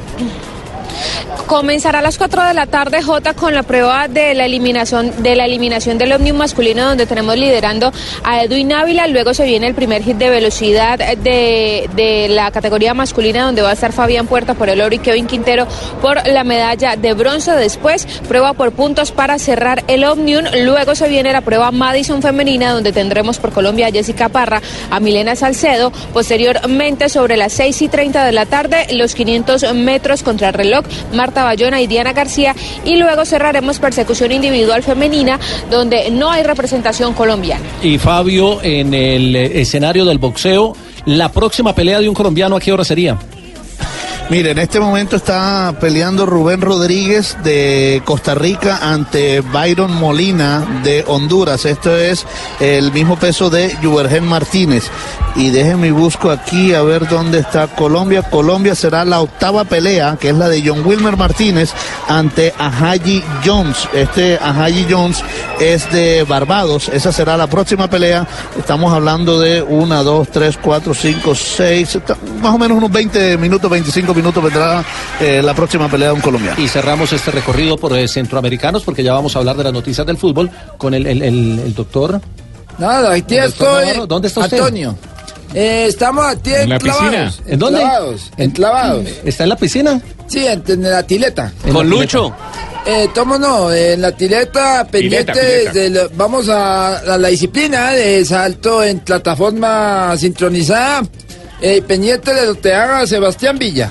Comenzará a las 4 de la tarde J con la prueba de la eliminación de la eliminación del ómnibus masculino donde tenemos liderando a Edwin Ávila, luego se viene el primer hit de velocidad de, de la categoría masculina donde va a estar Fabián Puerta por el oro y Kevin Quintero por la medalla de bronce, después prueba por puntos para cerrar el Omnium, luego se viene la prueba Madison femenina donde tendremos por Colombia a Jessica Parra, a Milena Salcedo, posteriormente sobre las 6 y 30 de la tarde los 500 metros contra el reloj, Marta Bayona y Diana García y luego cerraremos persecución individual femenina donde no hay representación colombiana. Y Fabio, en el escenario del boxeo, la próxima pelea de un colombiano, ¿a qué hora sería? Mire, en este momento está peleando Rubén Rodríguez de Costa Rica ante Byron Molina de Honduras. Esto es el mismo peso de Juvergen Martínez. Y déjenme busco aquí a ver dónde está Colombia. Colombia será la octava pelea, que es la de John Wilmer Martínez ante Ahayi Jones. Este Ahayi Jones es de Barbados. Esa será la próxima pelea. Estamos hablando de una, dos, tres, cuatro, cinco, seis, más o menos unos 20 minutos, 25 minutos vendrá eh, la próxima pelea de un colombiano. Y cerramos este recorrido por eh, centroamericanos, porque ya vamos a hablar de las noticias del fútbol con el, el- el- el doctor. Nada, aquí ¿El doctor estoy. Navarro? ¿Dónde está usted? Antonio. Eh, estamos aquí En la piscina. ¿En dónde? Enclavados, enclavados. ¿Está en la piscina? Sí, en, en la tileta. En la Lucho? Eh, tomo no, en la tileta pendiente Pileta, pileta. de lo- vamos a, a la disciplina de salto en plataforma sincronizada, eh, pendiente de lo que haga Sebastián Villa.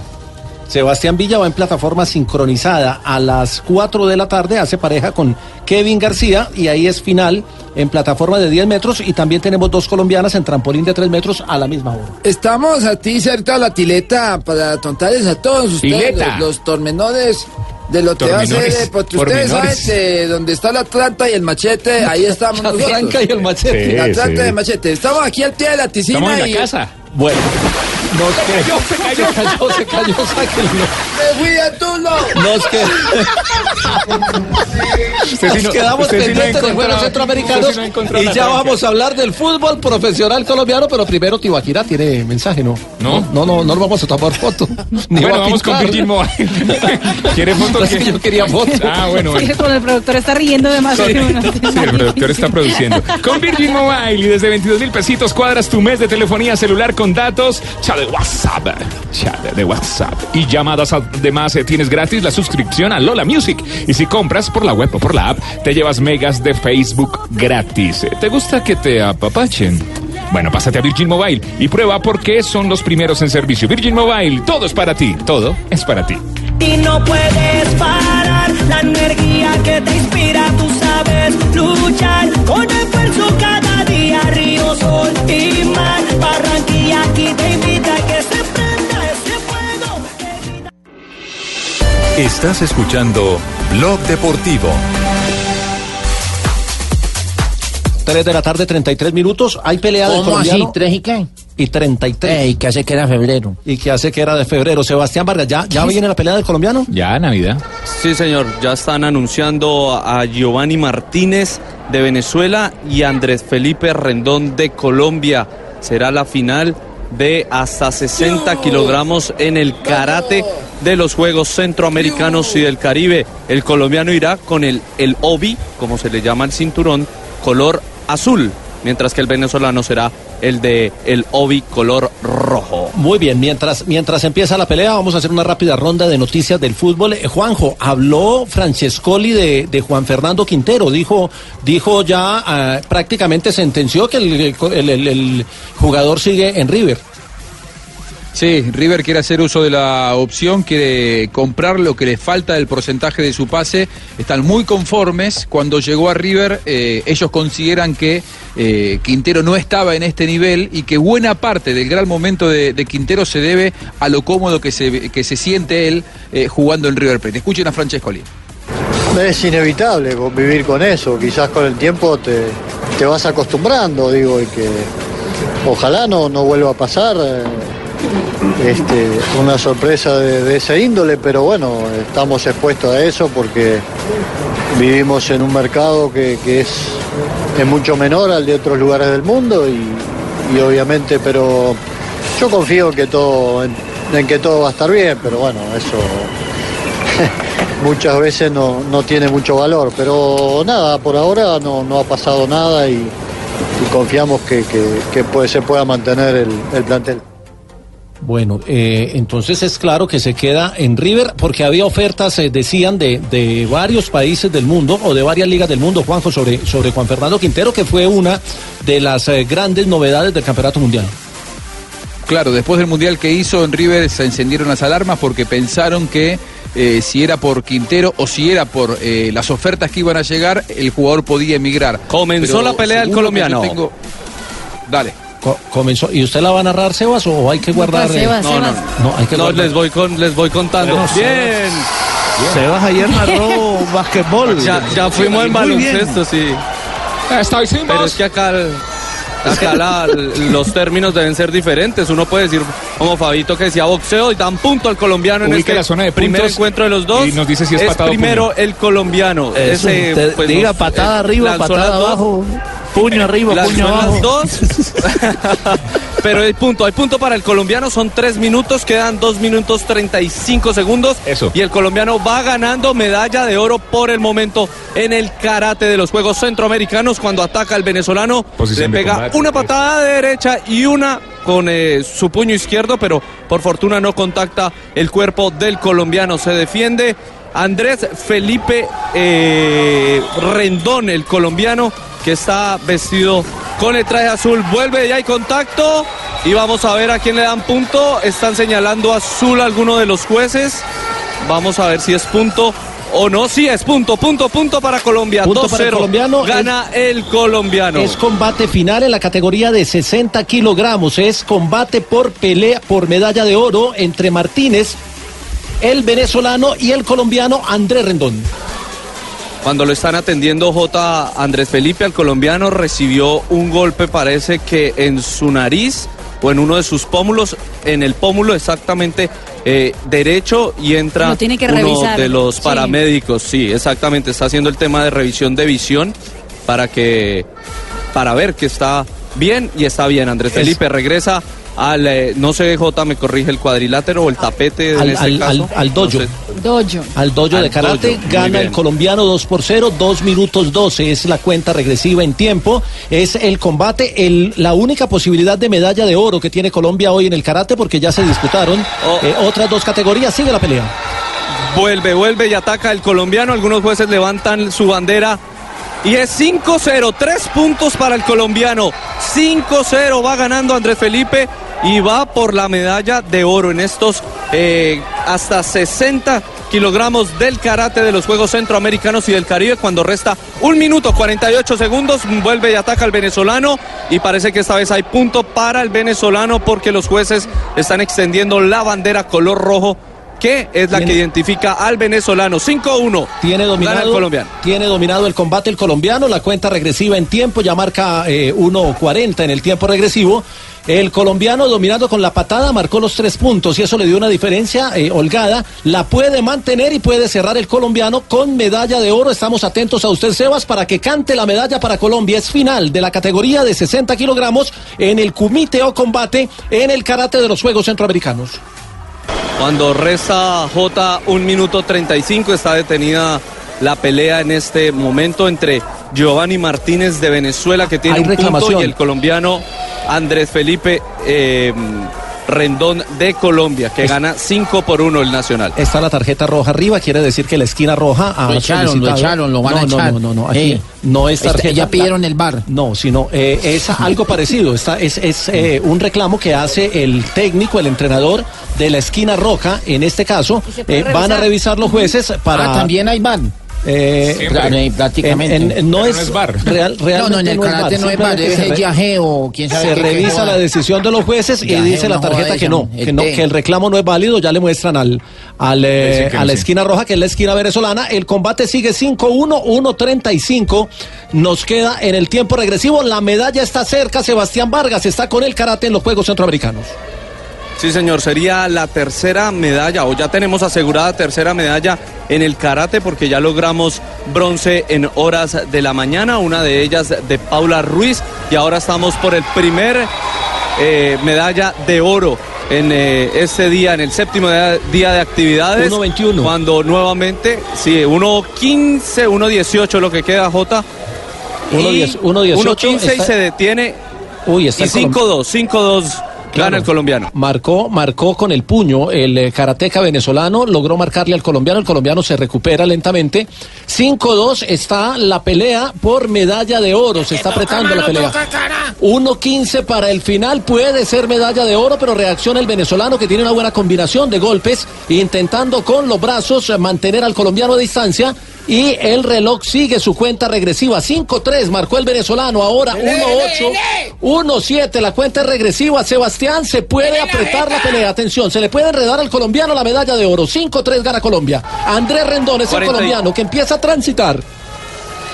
Sebastián Villa va en plataforma sincronizada a las 4 de la tarde, hace pareja con Kevin García y ahí es final en plataforma de 10 metros y también tenemos dos colombianas en trampolín de 3 metros a la misma hora. Estamos aquí cerca de la tileta para contarles a todos ustedes Tileta. los, los tormenores de lo que va a ser, porque ustedes saben que donde está la Atlanta y el machete, ahí estamos La nosotros. Atlanta y el machete. La Atlanta sí. y el machete. Estamos aquí al pie de la piscina Estamos en la y... casa. Bueno. Nos cayó, se cayó, se cayó, se cayó, sáquenlo. ¡Me fui a Tulo! Nos, que- Nos no- quedamos usted sí no ha pendientes de Juegos Centroamericanos sí no y ya vamos a hablar del fútbol profesional colombiano, pero primero Tibaquira tiene mensaje, ¿no? No. No, no, no, lo vamos a tomar foto. Ni Bueno, va a vamos con Mobile. ¿Quiere foto? Que yo quería foto. Ah, bueno, bueno. Sí, con el productor está riendo de más. Sí, el productor está produciendo. Con Virgin Mobile y desde 22 mil pesitos cuadras tu mes de telefonía celular con datos, chat de WhatsApp, chat de WhatsApp y llamadas. Además, eh, tienes gratis la suscripción a Lola Music. Y si compras por la web o por la app, te llevas megas de Facebook gratis. Eh, ¿Te gusta que te apapachen? Bueno, pásate a Virgin Mobile y prueba por qué son los primeros en servicio. Virgin Mobile, todo es para ti, todo es para ti. Y no puedes parar la energía que te inspira, tú sabes luchar con esfuerzo cada día, río, sol y mar. Barranquilla Estás escuchando Blog Deportivo. 3 de la tarde, 33 minutos. Hay pelea del ¿Cómo así? colombiano. ¿Tres y qué? Y 33. ¿Y qué hace que era febrero? Y que hace que era de febrero. Sebastián Vargas, ¿ya, ya viene la pelea del colombiano? Ya, Navidad. Sí, señor, ya están anunciando a Giovanni Martínez de Venezuela y Andrés Felipe Rendón de Colombia. Será la final de hasta 60 kilogramos en el karate de los Juegos Centroamericanos y del Caribe. El colombiano irá con el, el obi, como se le llama el cinturón, color azul, mientras que el venezolano será el de el obi color rojo. Muy bien, mientras, mientras empieza la pelea, vamos a hacer una rápida ronda de noticias del fútbol. Eh, Juanjo, habló Francescoli de, de Juan Fernando Quintero, dijo, dijo ya, ah, prácticamente sentenció que el- el jugador sigue en River. Sí, River quiere hacer uso de la opción, quiere comprar lo que le falta del porcentaje de su pase. Están muy conformes. Cuando llegó a River, eh, ellos consideran que eh, Quintero no estaba en este nivel y que buena parte del gran momento de, Quintero se debe a lo cómodo que se, que se siente él eh, jugando en River Plate. Escuchen a Francescoli. Es inevitable vivir con eso, quizás con el tiempo te, te vas acostumbrando, digo, y que ojalá no, no vuelva a pasar este, una sorpresa de, de esa índole, pero bueno, estamos expuestos a eso porque vivimos en un mercado que, es, es mucho menor al de otros lugares del mundo y, obviamente, pero yo confío que todo, en, en que todo va a estar bien, pero bueno, eso muchas veces no, no tiene mucho valor. Pero nada, por ahora no, no ha pasado nada y, confiamos que, que- puede- se pueda mantener el plantel. Bueno, eh, entonces es claro que se queda en River porque había ofertas, eh, decían, de, de varios países del mundo o de varias ligas del mundo, Juanjo, sobre, sobre Juan Fernando Quintero, que fue una de las eh, grandes novedades del Campeonato Mundial. Claro, después del mundial que hizo en River se encendieron las alarmas porque pensaron que eh, si era por Quintero o si era por eh, las ofertas que iban a llegar, el jugador podía emigrar. Comenzó la pelea del colombiano. tengo- Dale. Co- comenzó. ¿Y usted la va a narrar, Sebas, o hay que guardar? eh? no, no, no. No, hay que No, guardar. les voy con, les voy contando. Bueno, bien. Sebas ayer narró basquetbol. Ya, ya fuimos en bien. baloncesto, sí. Estoy sin Pero es que acá, el- acá la- los términos deben ser diferentes. Uno puede decir, como Fabito que decía boxeo, y dan punto al colombiano en Ubique este la zona de primer puntos encuentro de los dos. y nos dice si es primero puño. el colombiano. Eso, Ese, pues, diga nos- patada eh, arriba, patada dos. Puño arriba, puño las abajo. dos. Pero hay punto, hay punto para el colombiano, son tres minutos, quedan dos minutos 35 segundos. Eso. Y el colombiano va ganando medalla de oro por el momento en el karate de los Juegos Centroamericanos cuando ataca al venezolano. Posición le de pega combate, una patada de derecha y una con eh, su puño izquierdo, pero por fortuna no contacta el cuerpo del colombiano. Se defiende Andrés Felipe eh, Rendón, el colombiano, que está vestido con el traje azul. Vuelve y hay contacto. Y vamos a ver a quién le dan punto. Están señalando azul alguno de los jueces. Vamos a ver si es punto o no. Sí, es punto, punto, punto para Colombia. Punto para el 2-0. colombiano. Gana el colombiano. Es combate final en la categoría de 60 kilogramos. Es combate por pelea, por medalla de oro entre Martínez, el venezolano y el colombiano Andrés Rendón. Cuando lo están atendiendo J. Andrés Felipe, al colombiano, recibió un golpe, parece que en su nariz o en uno de sus pómulos, en el pómulo exactamente eh, derecho y entra tiene que uno revisar, de los sí. paramédicos. Sí, exactamente, está haciendo el tema de revisión de visión para que para ver que está bien y está bien. Andrés Felipe regresa al, eh, no sé, J, me corrige el cuadrilátero o el tapete en Al, este al- caso. al- al dojo. Al dojo Al de karate dojo, gana el colombiano 2 por 0, 2 minutos 12. Es la cuenta regresiva en tiempo. Es el combate, el, la única posibilidad de medalla de oro que tiene Colombia hoy en el karate porque ya se disputaron Oh. eh, otras dos categorías. Sigue la pelea. Vuelve, vuelve y ataca el colombiano. Algunos jueces levantan su bandera. Y es 5-0, tres puntos para el colombiano. 5-0 va ganando Andrés Felipe y va por la medalla de oro en estos eh, hasta 60 kilogramos del karate de los Juegos Centroamericanos y del Caribe. Cuando resta un minuto 48 segundos vuelve y ataca al venezolano. Y parece que esta vez hay punto para el venezolano porque los jueces están extendiendo la bandera color rojo que es la Tiene- que identifica al venezolano. 5-1 Tiene Gana el dominado, colombiano. tiene dominado el combate el colombiano, la cuenta regresiva en tiempo ya marca eh, 1.40 en el tiempo regresivo El colombiano dominando con la patada marcó los tres puntos y eso le dio una diferencia eh, holgada. La puede mantener y puede cerrar el colombiano con medalla de oro. Estamos atentos a usted, Sebas, para que cante la medalla para Colombia. Es final de la categoría de 60 kilogramos en el Kumite o combate en el karate de los Juegos Centroamericanos. Cuando resta J un minuto 35 está detenida la pelea en este momento entre Giovanni Martínez de Venezuela que tiene Hay un punto y el colombiano Andrés Felipe eh, Rendón de Colombia que gana 5 por 1 el Nacional. Está la tarjeta roja arriba, quiere decir que la esquina roja ha Lo echaron, lo echaron, lo van no, a no, echar. No, no, no, aquí Eh, no es está- tarjeta. ya pidieron el bar. No, sino eh, es algo parecido. Está, es es eh, un reclamo que hace el técnico, el entrenador de la esquina roja, en este caso. eh, van a revisar? revisar los jueces para. Ah, también hay bar. Eh, Siempre. pra- Prácticamente. en- en- no Pero es no es VAR. Real, No, no, en el karate no es simplemente es se el re- yajeo o quién sabe Se qué- revisa la decisión de los jueces y dice la tarjeta que no, que no, té. que el reclamo no es válido, ya le muestran al, al, eh, a no la sí. esquina roja, que es la esquina venezolana. El combate sigue 5-1, 1-35. Nos queda en el tiempo regresivo. La medalla está cerca. Sebastián Vargas está con el karate en los Juegos Centroamericanos. Sí, señor, sería la tercera medalla, o ya tenemos asegurada tercera medalla en el karate, porque ya logramos bronce en horas de la mañana, una de ellas de Paula Ruiz, y ahora estamos por el primer eh, medalla de oro en eh, este día, en el séptimo día, día de actividades. 1.21. Cuando nuevamente, sí, 1.15, 1.18 lo que queda, J. 1.10, 1.18 1.15 y se detiene. Uy, está y el colom- 5-2, 5-2 gana el colombiano. Marcó, marcó con el puño el eh, karateca venezolano, logró marcarle al colombiano, el colombiano se recupera lentamente. 5-2 está la pelea por medalla de oro, se está apretando la pelea. 1-15 para el final, puede ser medalla de oro, pero reacciona el venezolano que tiene una buena combinación de golpes, intentando con los brazos mantener al colombiano a distancia. Y el reloj sigue su cuenta regresiva. 5-3 marcó el venezolano. Ahora 1-8. 1-7. La cuenta es regresiva. Sebastián se puede apretar la pelea. Atención, se le puede enredar al colombiano la medalla de oro. 5-3 gana Colombia. Andrés Rendón es el 40 y- colombiano que empieza a transitar.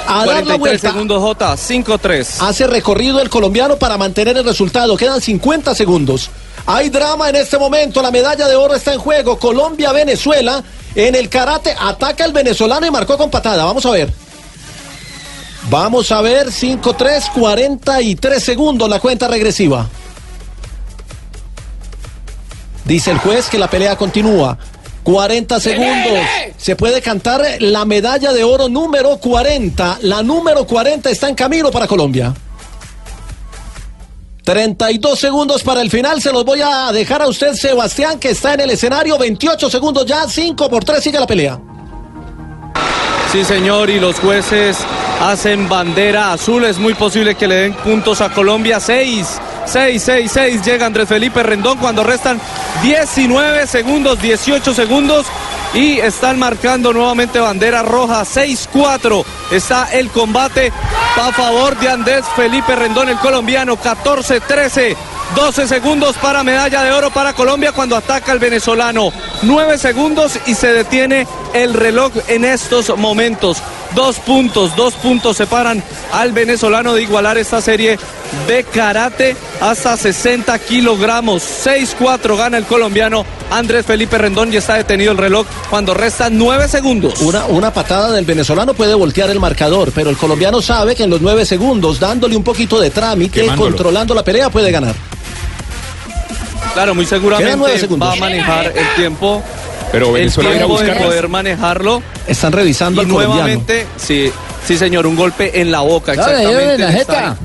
A dar la 43 vuelta. segundos J, 5-3. Hace recorrido el colombiano para mantener el resultado. Quedan 50 segundos. Hay drama en este momento. La medalla de oro está en juego. Colombia-Venezuela. En el karate ataca el venezolano y marcó con patada. Vamos a ver. Vamos a ver. 5-3, 43 segundos la cuenta regresiva. Dice el juez que la pelea continúa. 40 segundos. Se puede cantar la medalla de oro número 40. La número 40 está en camino para Colombia. 32 segundos para el final. Se los voy a dejar a usted, Sebastián, que está en el escenario. 28 segundos ya. 5 por 3 sigue la pelea. Sí, señor, y los jueces hacen bandera azul. Es muy posible que le den puntos a Colombia. 6, 6, 6, 6. Llega Andrés Felipe Rendón cuando restan 19 segundos, 18 segundos. Y están marcando nuevamente bandera roja. 6-4. Está el combate a favor de Andrés Felipe Rendón, el colombiano. 14-13. 12 segundos para medalla de oro para Colombia cuando ataca el venezolano. 9 segundos y se detiene el reloj en estos momentos. Dos puntos, dos puntos separan al venezolano de igualar esta serie de karate hasta 60 kilogramos. 6-4 gana el colombiano Andrés Felipe Rendón y está detenido el reloj cuando restan 9 segundos. Una, una patada del venezolano puede voltear el marcador, pero el colombiano sabe que en los 9 segundos, dándole un poquito de trámite, Quemándolo. controlando la pelea, puede ganar. Claro, muy seguramente va a manejar el tiempo. Pero el Venezuela irá a tiempo de buscarlas. poder manejarlo. Están revisando y al colombiano. nuevamente, sí, sí señor, un golpe en la boca, No, le dieron exactamente. en la le jeta. están-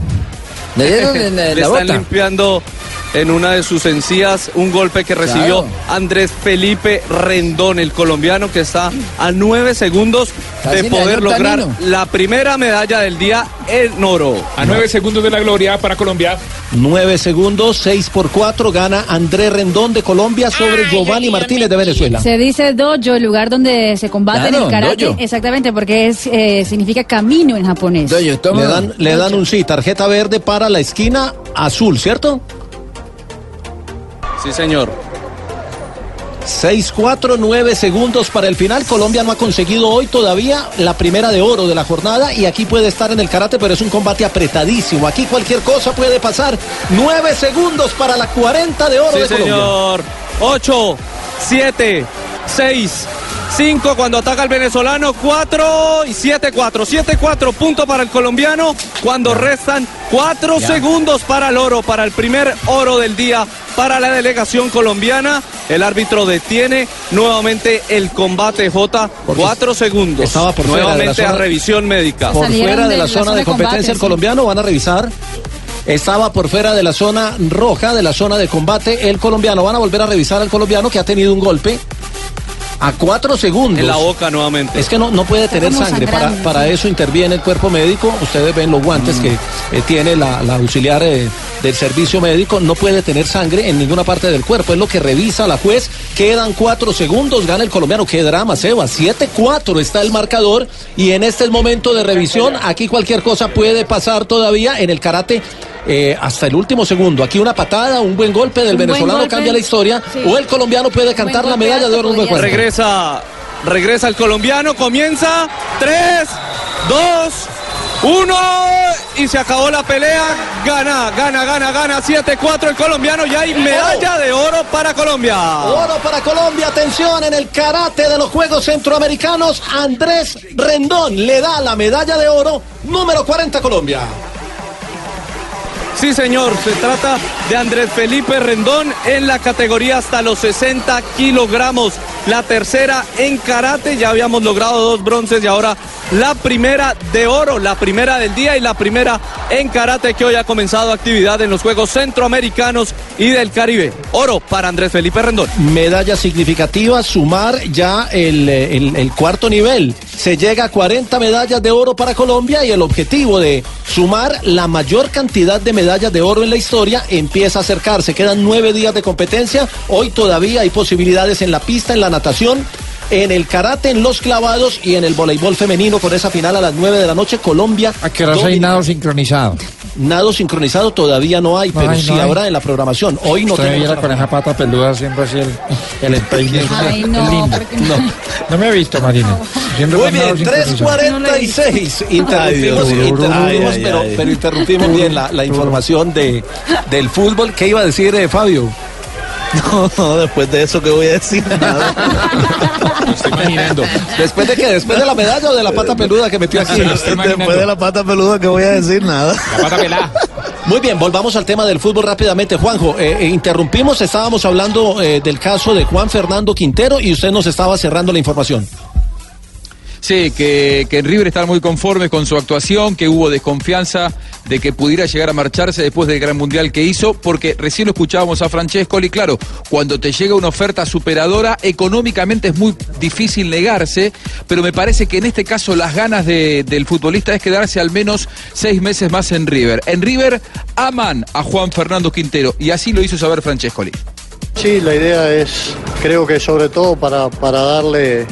Le dieron en la, le la están bota. limpiando en una de sus encías un golpe que recibió Claro. Andrés Felipe Rendón, el colombiano que está a nueve segundos Casi de le poder lograr tanino. la primera medalla del día en oro. A nueve segundos de la gloria para Colombia. 9 segundos, 6 por 4, gana Andrés Rendón de Colombia sobre Giovanni Martínez de Venezuela. Se dice dojo, el lugar donde se combate en Claro, el karate. dojo. Exactamente, porque es, eh, significa camino en japonés. Le dan, le dan un sí, tarjeta verde para la esquina azul, ¿cierto? Sí, señor. 6-4, 9 segundos para el final. Colombia no ha conseguido hoy todavía la primera de oro de la jornada y aquí puede estar en el karate, pero es un combate apretadísimo. Aquí cualquier cosa puede pasar. 9 segundos para la 40 de oro Sí, de Colombia. señor. 8, 7, 6, 5 cuando ataca el venezolano, 4 y 7, 4. 7, 4, punto para el colombiano cuando restan 4 Ya. segundos para el oro, para el primer oro del día para la delegación colombiana. El árbitro detiene nuevamente el combate J. 4 segundos. Estaba por fuera de la nuevamente a zona- revisión médica. Por fuera de la zona de competencia el colombiano, van a revisar. Estaba por fuera de la zona roja, de la zona de combate, el colombiano. Van a volver a revisar al colombiano que ha tenido un golpe a cuatro segundos. En la boca nuevamente. Es que no, no puede tener sangre. Para, para eso interviene el cuerpo médico. Ustedes ven los guantes que eh, tiene la, la auxiliar eh, del servicio médico. No puede tener sangre en ninguna parte del cuerpo. Es lo que revisa la juez. Quedan cuatro segundos. Gana el colombiano. Qué drama, Seba. 7-4 está el marcador. Y en este momento de revisión. Aquí cualquier cosa puede pasar todavía en el karate. Eh, hasta el último segundo. Aquí una patada, un buen golpe del Un venezolano golpe. cambia la historia. Sí. O el colombiano puede cantar la medalla de oro. en un buen juego. Regresa, regresa el colombiano, comienza 3, 2, 1 y se acabó la pelea. Gana, gana, gana, gana 7-4 el colombiano y hay medalla de oro para Colombia. Oro para Colombia, atención, en el karate de los Juegos Centroamericanos, Andrés Rendón le da la medalla de oro número 40 a Colombia. Sí, señor, se trata de Andrés Felipe Rendón en la categoría hasta los 60 kilogramos. La tercera en karate, ya habíamos logrado dos bronces y ahora la primera de oro, la primera del día y la primera en karate que hoy ha comenzado actividad en los Juegos Centroamericanos y del Caribe. Oro para Andrés Felipe Rendón. Medalla significativa, sumar ya el, el cuarto nivel. Se llega a 40 medallas de oro para Colombia y el objetivo de sumar la mayor cantidad de medallas de oro en la historia empieza a acercarse. Quedan nueve días de competencia. Hoy todavía hay posibilidades en la pista, en la natación. En el karate, en los clavados y en el voleibol femenino con esa final a las 9 de la noche, Colombia. ¿A qué hora hay domina- nado sincronizado? Nado sincronizado todavía no hay, pero hay, sí no hay. habrá en la programación. Hoy no Usted viera con esa pata peluda haciendo así el, el empeine. Ay, no, lindo. no. No me he visto, Marina. Muy bien, sincronizado. 3.46. Ay, Interrumpimos, interrumpimos, Ay, pero, ay, ay. pero interrumpimos bien la, la información de, del fútbol. ¿Qué iba a decir eh, Fabio? No, no, después de eso que voy a decir nada. estoy imaginando. ¿Después de qué? ¿Después de la medalla o de la pata peluda que metió aquí? Después de la pata peluda que voy a decir nada. La pata pelada. Muy bien, volvamos al tema del fútbol rápidamente. Juanjo, eh, eh, interrumpimos, estábamos hablando eh, del caso de Juan Fernando Quintero y usted nos estaba cerrando la información. Sí, que, que en River están muy conformes con su actuación, que hubo desconfianza de que pudiera llegar a marcharse después del gran mundial que hizo, porque recién lo escuchábamos a Francescoli, claro, cuando te llega una oferta superadora, económicamente es muy difícil negarse, pero me parece que en este caso las ganas de- del futbolista es quedarse al menos seis meses más en River. En River aman a Juan Fernando Quintero y así lo hizo saber Francescoli. Sí, la idea es, creo que sobre todo para, para darle,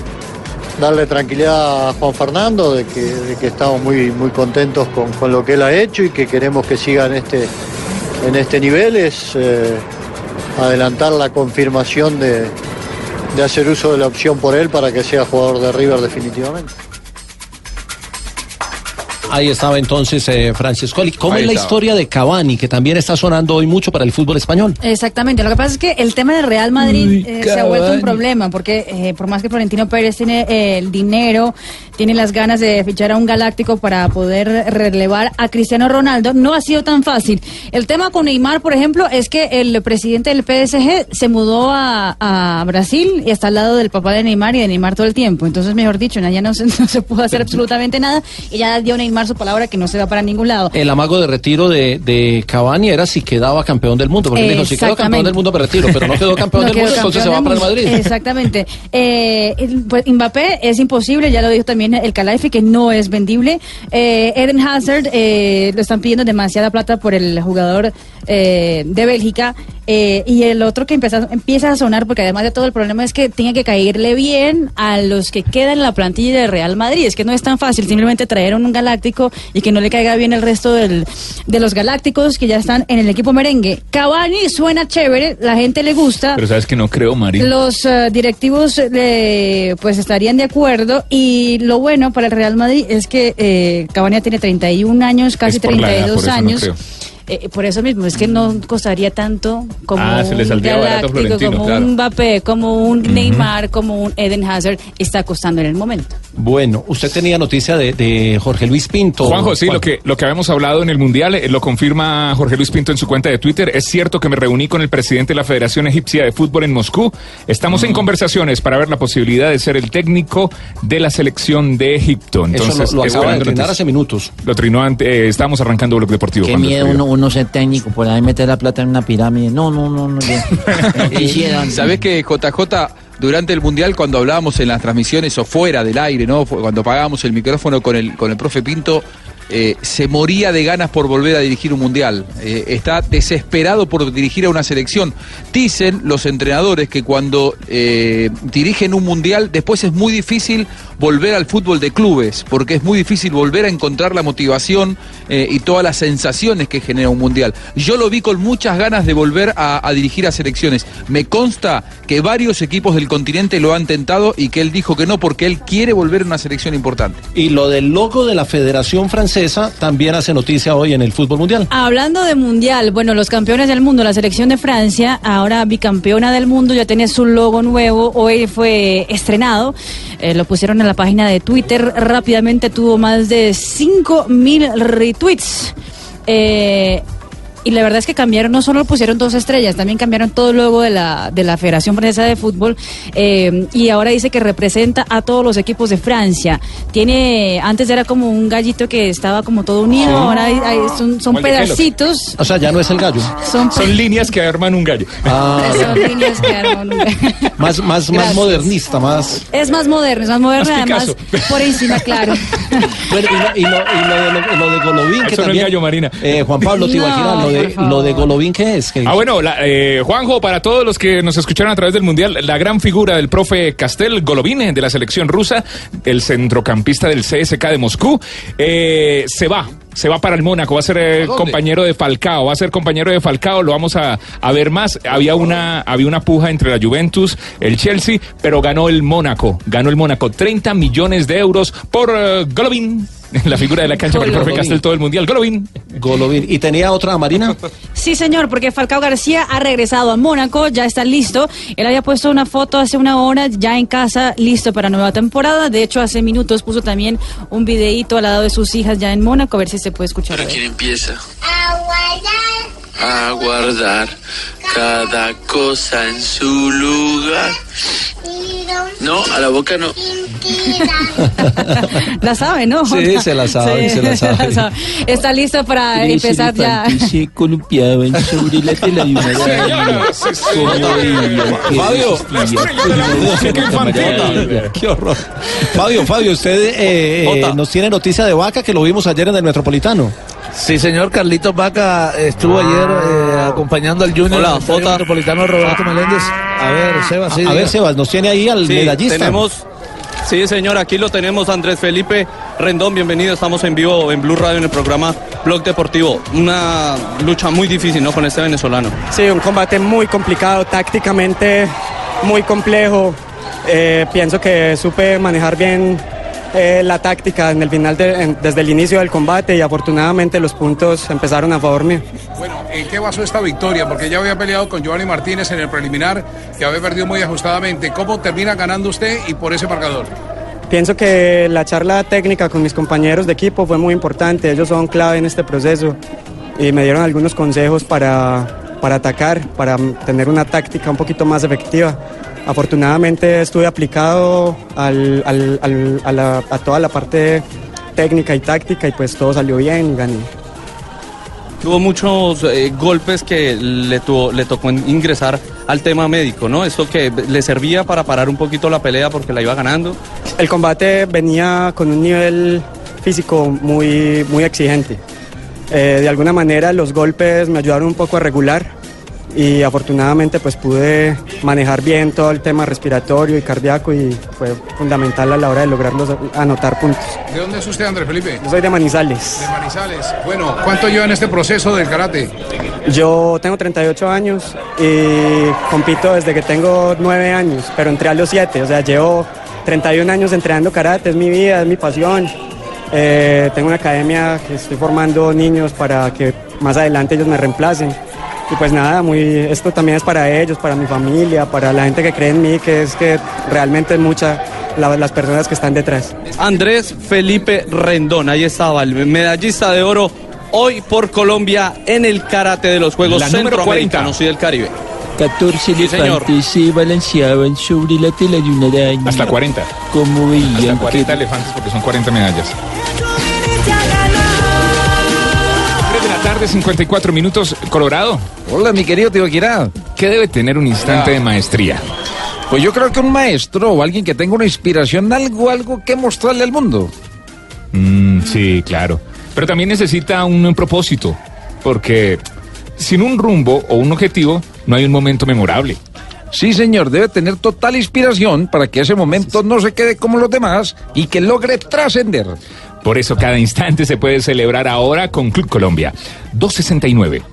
darle tranquilidad a Juan Fernando, de que, estamos muy, muy contentos con, con lo que él ha hecho y que queremos que siga en este, en este nivel, es eh, adelantar la confirmación de, de hacer uso de la opción por él para que sea jugador de River definitivamente. Ahí estaba entonces eh, Francescoli. ¿Cómo Ahí es la estaba. historia de Cavani, que también está sonando hoy mucho para el fútbol español? Exactamente, lo que pasa es que el tema del Real Madrid Uy, eh, se ha vuelto un problema, porque eh, por más que Florentino Pérez tiene eh, el dinero, tiene las ganas de fichar a un galáctico para poder relevar a Cristiano Ronaldo, no ha sido tan fácil. El tema con Neymar, por ejemplo, es que el presidente del PSG se mudó a, a Brasil y está al lado del papá de Neymar y de Neymar todo el tiempo. Entonces, mejor dicho, allá no se, no se pudo hacer absolutamente nada y ya dio Neymar su palabra que no se va para ningún lado. El amago de retiro de, de Cavani era si quedaba campeón del mundo, porque dijo, si quedo campeón del mundo me retiro, pero no quedó campeón No del quedó mundo, entonces se va campeón para el Madrid. Exactamente. Eh, pues Mbappé es imposible, ya lo dijo también el Calaifi, que no es vendible. Eh, Eden Hazard eh, lo están pidiendo demasiada plata por el jugador eh, de Bélgica. eh, y el otro que empieza, empieza a sonar, porque además de todo el problema es que tiene que caerle bien a los que quedan en la plantilla de Real Madrid. Es que no es tan fácil simplemente traer un galáctico y que no le caiga bien el resto del- de los galácticos que ya están en el equipo merengue. Cavani suena chévere, la gente le gusta. Pero sabes que no creo, Mari. Los eh, directivos eh, pues estarían de acuerdo y lo bueno para el Real Madrid es que eh, Cavani tiene 31 años, casi Es por la edad, 32 por eso no años. Eh, por eso mismo, es que no costaría tanto como Ah, un Galáctico, como claro. un Mbappé, como un Neymar, como un Eden Hazard, está costando en el momento. Bueno, usted tenía noticia de, de Jorge Luis Pinto. Juanjo, sí, Juan. lo que, lo que habíamos hablado en el Mundial eh, lo confirma Jorge Luis Pinto en su cuenta de Twitter. Es cierto que me reuní con el presidente de la Federación Egipcia de Fútbol en Moscú. Estamos en conversaciones para ver la posibilidad de ser el técnico de la selección de Egipto. Eso Entonces, lo, lo acaba de trinar hace minutos. Lo trinó antes, eh, estábamos arrancando Bloque Deportivo. Qué miedo uno, uno ser técnico, por ahí meter la plata en una pirámide. No, no, no, no. Hicieron. ¿Sabés que JJ, durante el Mundial, cuando hablábamos en las transmisiones o fuera del aire, ¿no? Cuando pagábamos el micrófono con el, con el profe Pinto, eh, se moría de ganas por volver a dirigir un Mundial. Eh, está desesperado por dirigir a una selección. Dicen los entrenadores que cuando eh, dirigen un Mundial, después es muy difícil volver al fútbol de clubes, porque es muy difícil volver a encontrar la motivación eh, y todas las sensaciones que genera un Mundial. Yo lo vi con muchas ganas de volver a, a dirigir a selecciones. Me consta que varios equipos del continente lo han tentado y que él dijo que no, porque él quiere volver a una selección importante. Y lo del logo de la Federación Francesa también hace noticia hoy en el fútbol mundial. Hablando de mundial, bueno, los campeones del mundo, la selección de Francia, ahora bicampeona del mundo, ya tiene su logo nuevo, hoy fue estrenado, eh, lo pusieron en la página de Twitter, rápidamente tuvo más de 5 mil retweets. Eh, y la verdad es que cambiaron, no solo pusieron dos estrellas, también cambiaron todo el logo de la, de la Federación Francesa de Fútbol eh, y ahora dice que representa a todos los equipos de Francia. Tiene, antes era como un gallito que estaba como todo unido, Sí. ahora hay- hay- son, pedacitos. O sea, ya no es el gallo. Son, Son líneas que arman un gallo. Ah, son líneas que arman un- más, más, más Gracias. modernista, más. Es más moderno, es más moderno, Más además Picasso. por encima, claro. Bueno, y lo, y lo- y lo de, lo- lo de Golovin, que Eso no es también. gallo, Marina. Eh, Juan Pablo No, Tibaquirá, lo por de, lo de Golovin, ¿qué es? ¿Qué Ah, bueno, la- eh, Juanjo, para todos los que nos escucharon a través del Mundial, la gran figura del profe Castel Golovin de la selección rusa, el centrocampista del CSK de Moscú, eh, se va. Se va para el Mónaco, va a ser eh, compañero de Falcao, va a ser compañero de Falcao, lo vamos a, a ver más. Había una, había una puja entre la Juventus, el Chelsea, pero ganó el Mónaco, ganó el Mónaco. 30 millones de euros por eh, Golovin, la figura de la cancha para el profe Golovin. Castel todo el Mundial. Golovin. Golovin. ¿Y tenía otra, Marina? Sí, señor, porque Falcao García ha regresado a Mónaco, ya está listo. Él había puesto una foto hace una hora, ya en casa, listo para nueva temporada. De hecho, hace minutos puso también un videíto al lado de sus hijas ya en Mónaco, a ver si se puede escuchar. ¿Para quién empieza? A guardar cada cosa en su lugar. No, a la boca no. La sabe, ¿no? Sí, se la sabe, se la sabe. Está listo para Tres empezar ya. se columpiaban sobre la tela de una Fabio. Qué horror. Fabio, Fabio, usted eh, eh, nos tiene noticia de Vaca que lo vimos ayer en el Metropolitano. Sí, señor Carlitos Vaca estuvo ayer eh, acompañando al Junior Hola, Jota. Metropolitano Roberto Meléndez. A ver, Sebas, sí. a ver. Sebas, nos tiene ahí al Sí, medallista. tenemos, sí, señor, aquí lo tenemos, Andrés Felipe Rendón, bienvenido, estamos en vivo en Blue Radio en el programa Blog Deportivo. Una lucha muy difícil, ¿no?, con este venezolano. Sí, un combate muy complicado, tácticamente muy complejo. Eh, pienso que supe manejar bien eh, la táctica en el final de- en- desde el inicio del combate y afortunadamente los puntos empezaron a favor mío. Bueno, ¿en qué basó esta victoria? Porque ya había peleado con Giovanni Martínez en el preliminar, que había perdido muy ajustadamente. ¿Cómo termina ganando usted y por ese marcador? Pienso que la charla técnica con mis compañeros de equipo fue muy importante, ellos son clave en este proceso y me dieron algunos consejos para, para atacar, para tener una táctica un poquito más efectiva. Afortunadamente estuve aplicado al- al- al- a, la- a toda la parte técnica y táctica y pues todo salió bien y gané. Tuvo muchos eh, golpes que le, tuvo, le tocó in- ingresar al tema médico, ¿no? Esto que le servía para parar un poquito la pelea porque la iba ganando. El combate venía con un nivel físico muy, muy exigente. Eh, de alguna manera los golpes me ayudaron un poco a regular y afortunadamente pues pude manejar bien todo el tema respiratorio y cardíaco y fue fundamental a la hora de lograr los, anotar puntos. ¿De dónde es usted, Andrés Felipe? Yo soy de Manizales. De Manizales. Bueno, ¿cuánto lleva en este proceso del karate? Yo tengo 38 años y compito desde que tengo 9 años, pero entré a los 7, o sea, llevo 31 años entrenando karate, es mi vida, es mi pasión. Eh, tengo una academia que estoy formando niños para que más adelante ellos me reemplacen. Y pues nada, muy, esto también es para ellos, para mi familia, para la gente que cree en mí, que es que realmente es mucha la- las personas que están detrás. Andrés Felipe Rendón, ahí estaba, el medallista de oro hoy por Colombia en el karate de los Juegos La Centroamericanos y del Caribe. 14 Sí, señor. elefantes se balanceaban sobre la tela de una araña. Hasta 40. Como veían Hasta que 40 elefantes porque son 40 medallas. Tarde, 54 minutos. Colorado. Hola, mi querido Tibaquirá. ¿Qué debe tener un instante de maestría? Pues yo creo que un maestro o alguien que tenga una inspiración, algo, algo que mostrarle al mundo. Mm, sí, claro. Pero también necesita un, propósito. Porque sin un rumbo o un objetivo, no hay un momento memorable. Sí, señor, debe tener total inspiración para que ese momento no se quede como los demás y que logre trascender. Por eso cada instante se puede celebrar ahora con Club Colombia. 269.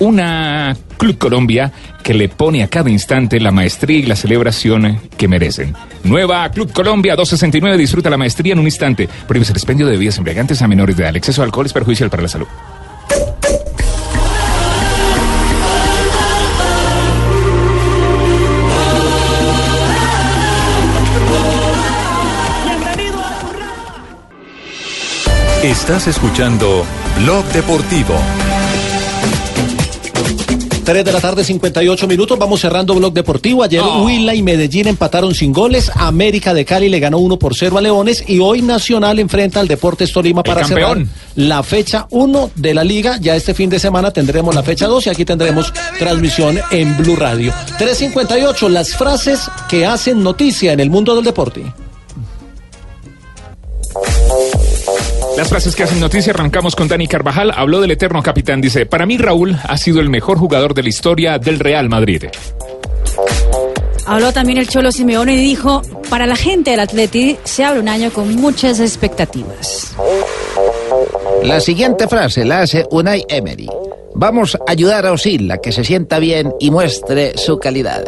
Una Club Colombia que le pone a cada instante la maestría y la celebración que merecen. Nueva Club Colombia 269 disfruta la maestría en un instante. Prohíbe el expendio de bebidas embriagantes a menores de edad. El exceso de alcohol es perjudicial para la salud. Estás escuchando Blog Deportivo. 3 de la tarde, 58 minutos. Vamos cerrando Blog Deportivo. Ayer Huila y Medellín empataron sin goles. América de Cali le ganó 1 por 0 a Leones. Y hoy Nacional enfrenta al Deportes Tolima para cerrar campeón. la fecha 1 de la liga. Ya este fin de semana tendremos la fecha 2 y aquí tendremos transmisión en Blue Radio. 358, las frases que hacen noticia en el mundo del deporte. Las frases que hacen noticia, arrancamos con Dani Carvajal. Habló del eterno capitán. Dice, para mí Raúl ha sido el mejor jugador de la historia del Real Madrid. Habló también el Cholo Simeone y dijo, para la gente del Atleti se abre un año con muchas expectativas. La siguiente frase la hace Unai Emery. Vamos a ayudar a Osil a que se sienta bien y muestre su calidad.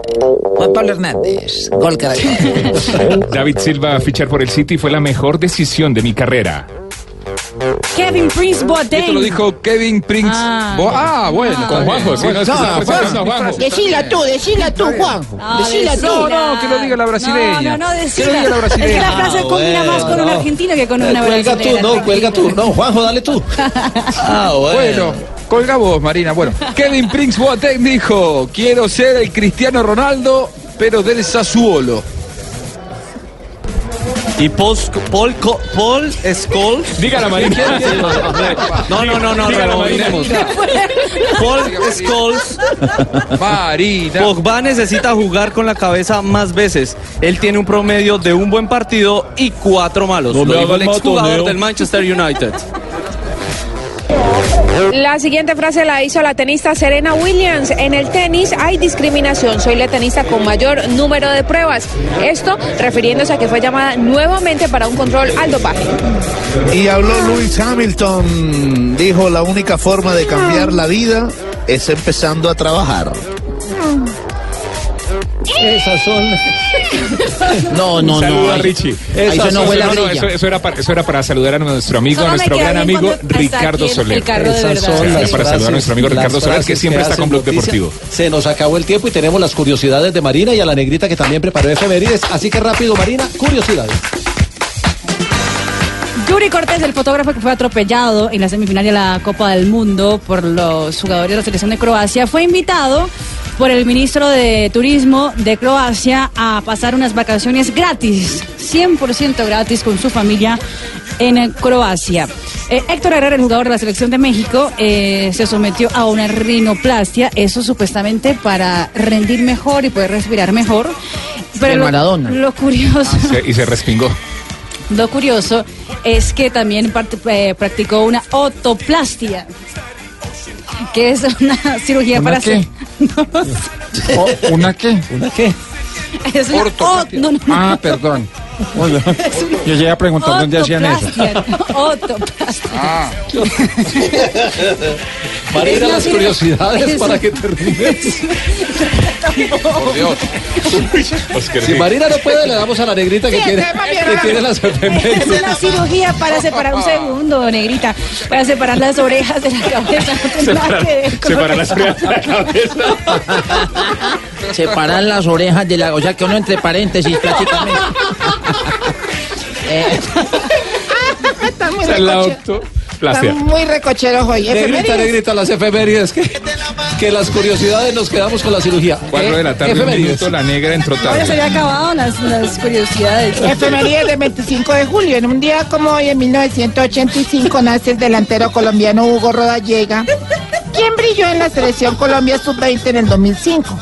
Juan Pablo Hernández, gol Caracol. David Silva a fichar por el City fue la mejor decisión de mi carrera. Kevin Prince Boateng. Esto lo dijo Kevin Prince. Ah. Bo- ah, bueno. Con Juanjo, sí, no, es que está presentando a Juanjo. Decila tú, decila tú, Juanjo. No, Decila tú. No, no, que lo diga la brasileña. No, no, no, Que lo decila. diga la Es que brasileña. la frase combina más con un no. argentino que con una Eh, cuelga brasileña. tú, no, cuelga tú. No, Juanjo, dale tú. Ah, Bueno, colga vos, Marina. Bueno, Kevin Prince Boateng dijo, quiero ser el Cristiano Ronaldo, pero del Sassuolo. Y Paul, Sc- Paul, Co- Paul Scholes. Dígala, Marina. No, no, no, no, Dígala, rebobinemos. Paul Scholes. Marina. Pogba necesita jugar con la cabeza más veces. Él tiene un promedio de un buen partido y cuatro malos. No Lo dijo el exjugador del Manchester United. La siguiente frase la hizo la tenista Serena Williams. En el tenis hay discriminación. Soy la tenista con mayor número de pruebas. Esto refiriéndose a que fue llamada nuevamente para un control al dopaje. Y habló Lewis Hamilton. Dijo, la única forma de cambiar la vida es empezando a trabajar. Esas son. No, no, Saluda no. a Richie. Eso no huele a no, eso, eso era para, eso era para saludar a nuestro amigo, a nuestro gran amigo Ricardo Soler. el carro de verdad. las para saludar a nuestro amigo Ricardo Soler, que siempre está con Blog noticia. Deportivo. Se nos acabó el tiempo y tenemos las curiosidades de Marina y a la negrita que también preparó efemérides. Así que rápido, Marina, curiosidades. Yuri Cortés, el fotógrafo que fue atropellado en la semifinal de la Copa del Mundo por los jugadores de la selección de Croacia, fue invitado por el ministro de Turismo de Croacia a pasar unas vacaciones gratis, 100% gratis con su familia en Croacia. Eh, Héctor Herrera, el jugador de la selección de México, eh, se sometió a una rinoplastia, eso supuestamente para rendir mejor y poder respirar mejor. De Maradona. lo curioso Se- y se respingó. Lo curioso es que también eh, practicó una otoplastia, que es una cirugía ¿Una para qué? hacer... Oh, ¿Una qué? ¿Una qué? Es una no, no, no. Ah, perdón. Yo llegué a preguntar dónde hacían eso. Ah. Marina, las curiosidades es- para que te ríes. Por Dios. Si Marina no puede, le damos a la negrita que, Sí, tiene, que tiene las Es una cirugía para separar un segundo, negrita, para separar las orejas de la cabeza. No Separar las orejas de la cabeza. Separar las orejas de la... O sea, que uno entre paréntesis prácticamente. Eh, Están muy octoplastia. Están muy recocheros hoy. Negrita, negrita, las efemérides. Que, que las curiosidades nos quedamos con la cirugía. Cuatro de la tarde, un Efemérides. minuto, la negra entró Ahora tarde. se había acabado las, las curiosidades. Efemérides del 25 de julio. En un día como hoy, en 1985, nace el delantero colombiano Hugo Rodallega, quien brilló en la selección Colombia Sub-20 en el 2005.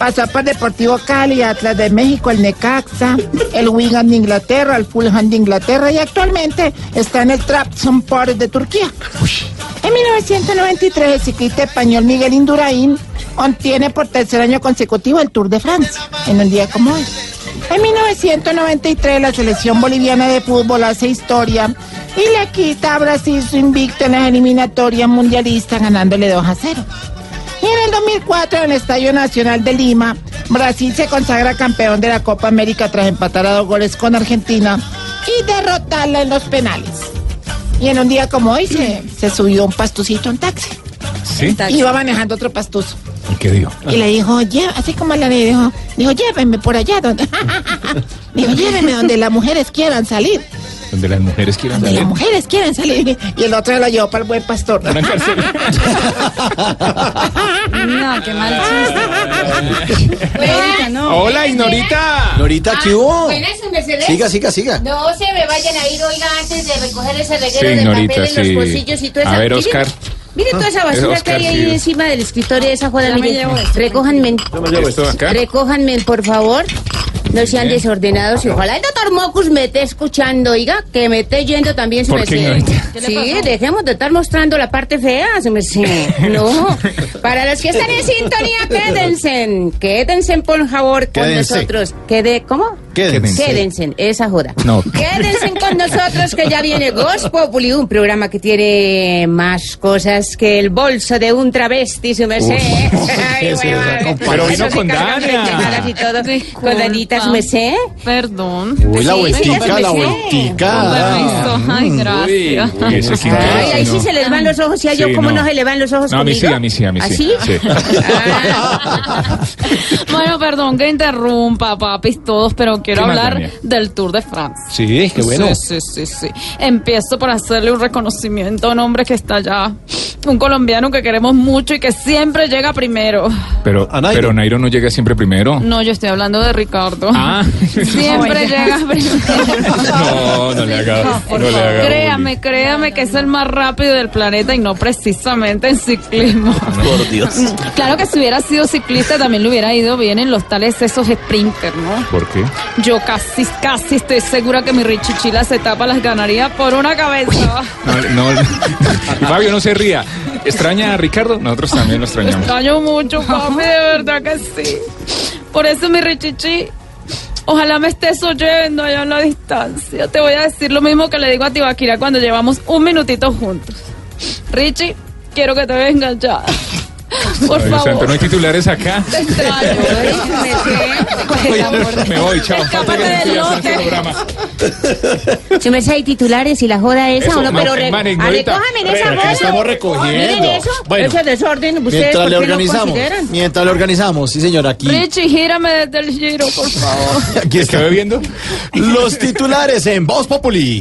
Pasó por Deportivo Cali, Atlas de México, el Necaxa, el Wigan de Inglaterra, el Fulham de Inglaterra y actualmente está en el Trabzonspor de Turquía. En 1993, el ciclista español Miguel Indurain obtiene por tercer año consecutivo el Tour de Francia, en un día como hoy. En 1993, la selección boliviana de fútbol hace historia y le quita a Brasil su invicto en las eliminatorias mundialistas, ganándole 2 a 0. En el 2004, en el Estadio Nacional de Lima, Brasil se consagra campeón de la Copa América tras empatar a dos goles con Argentina y derrotarla en los penales. Y en un día como hoy se, se subió un pastucito en taxi. ¿Sí? Iba manejando otro pastuso. ¿Y qué dijo? Y le dijo, "Lle- así como la le dijo, dijo, llévenme por allá donde. dijo, llévenme donde las mujeres quieran salir. Donde las mujeres quieran Donde las salir. mujeres quieran salir. Y el otro la llevó para el buen pastor. No, qué mal chiste. Negrita, no. Hola, Ignorita. Norita, ¿qué hubo? Buenas, Mercedes. Siga, siga, siga. No se me vayan a ir, oiga, antes de recoger ese reguero Sí, de Ignorita, papel en sí. los bolsillos y toda esa... A ver, Miren- Oscar. Miren toda esa basura Oscar, que hay ahí encima del escritorio de esa joda. Miren. llevo esto. Recójanme. ¿Esto acá? Recójanme, por favor. No sean desordenados y ojalá el doctor Mocus me esté escuchando, oiga, que me esté yendo también su ¿Por qué. Ignorita? Sí, dejemos de estar mostrando la parte fea, su merced. No. Para los que están en sintonía, quédense. Quédense, por favor, con Quédense. nosotros. Quede, ¿Cómo? Quédense. Quédense, esa joda. No. Quédense con nosotros que ya viene Ghost Populi, un programa que tiene más cosas que el bolso de un travesti, su merced. Ay, Pero vino con Dania. pendejadas y todo. Con Danita, su merced. Perdón. Uy, la vueltica, la vueltica. Ay, gracias. Uy, ese Quintero, Ay, ahí sí se les van los ojos y a yo, ¿cómo no. no. se le van los ojos No, a mí sí, a mí sí, a mí sí. ¿Así? Sí. Bueno, perdón que interrumpa, papis, todos, pero quiero ¿Qué más, hablar Dania? del Tour de Francia. Sí, qué bueno. Sí, sí, sí, sí. Empiezo por hacerle un reconocimiento a un hombre que está allá. Un colombiano que queremos mucho y que siempre llega primero. Pero, pero Nairo no llega siempre primero. No, yo estoy hablando de Ricardo. Ah. Siempre llega primero. No, no le haga. No le haga. Créame, créame que es el más rápido del planeta y no precisamente en ciclismo. Por Dios. Claro que si hubiera sido ciclista también le hubiera ido bien en los tales esos sprinters, ¿no? ¿Por qué? Yo casi, casi estoy segura que mi Richichila se tapa las ganaría por una cabeza. No, no. Fabio, no se ría. ¿Extraña a Ricardo? Nosotros también lo extrañamos. Extraño mucho, papi, de verdad que sí. Por eso mi Richichi, ojalá me estés oyendo allá en la distancia. Te voy a decir lo mismo que le digo a Tibaquira cuando llevamos un minutito juntos. Richie, quiero que te vengas ya. Por Ay, Dios santo, favor. no hay titulares acá. Te extraño. Me voy, chao. Del este lote. Si me hay titulares y la joda esa, Eso, o no, pero ma- re, man, a ignorita. recójame en esa joda. estamos recogiendo. Miren eso, Bueno, ese desorden, ¿ustedes Mientras le no organizamos. consideran? mientras le organizamos, sí, señor, aquí. Richie, gírame desde el giro, por favor. Aquí está bebiendo? Los titulares en Voz Populi.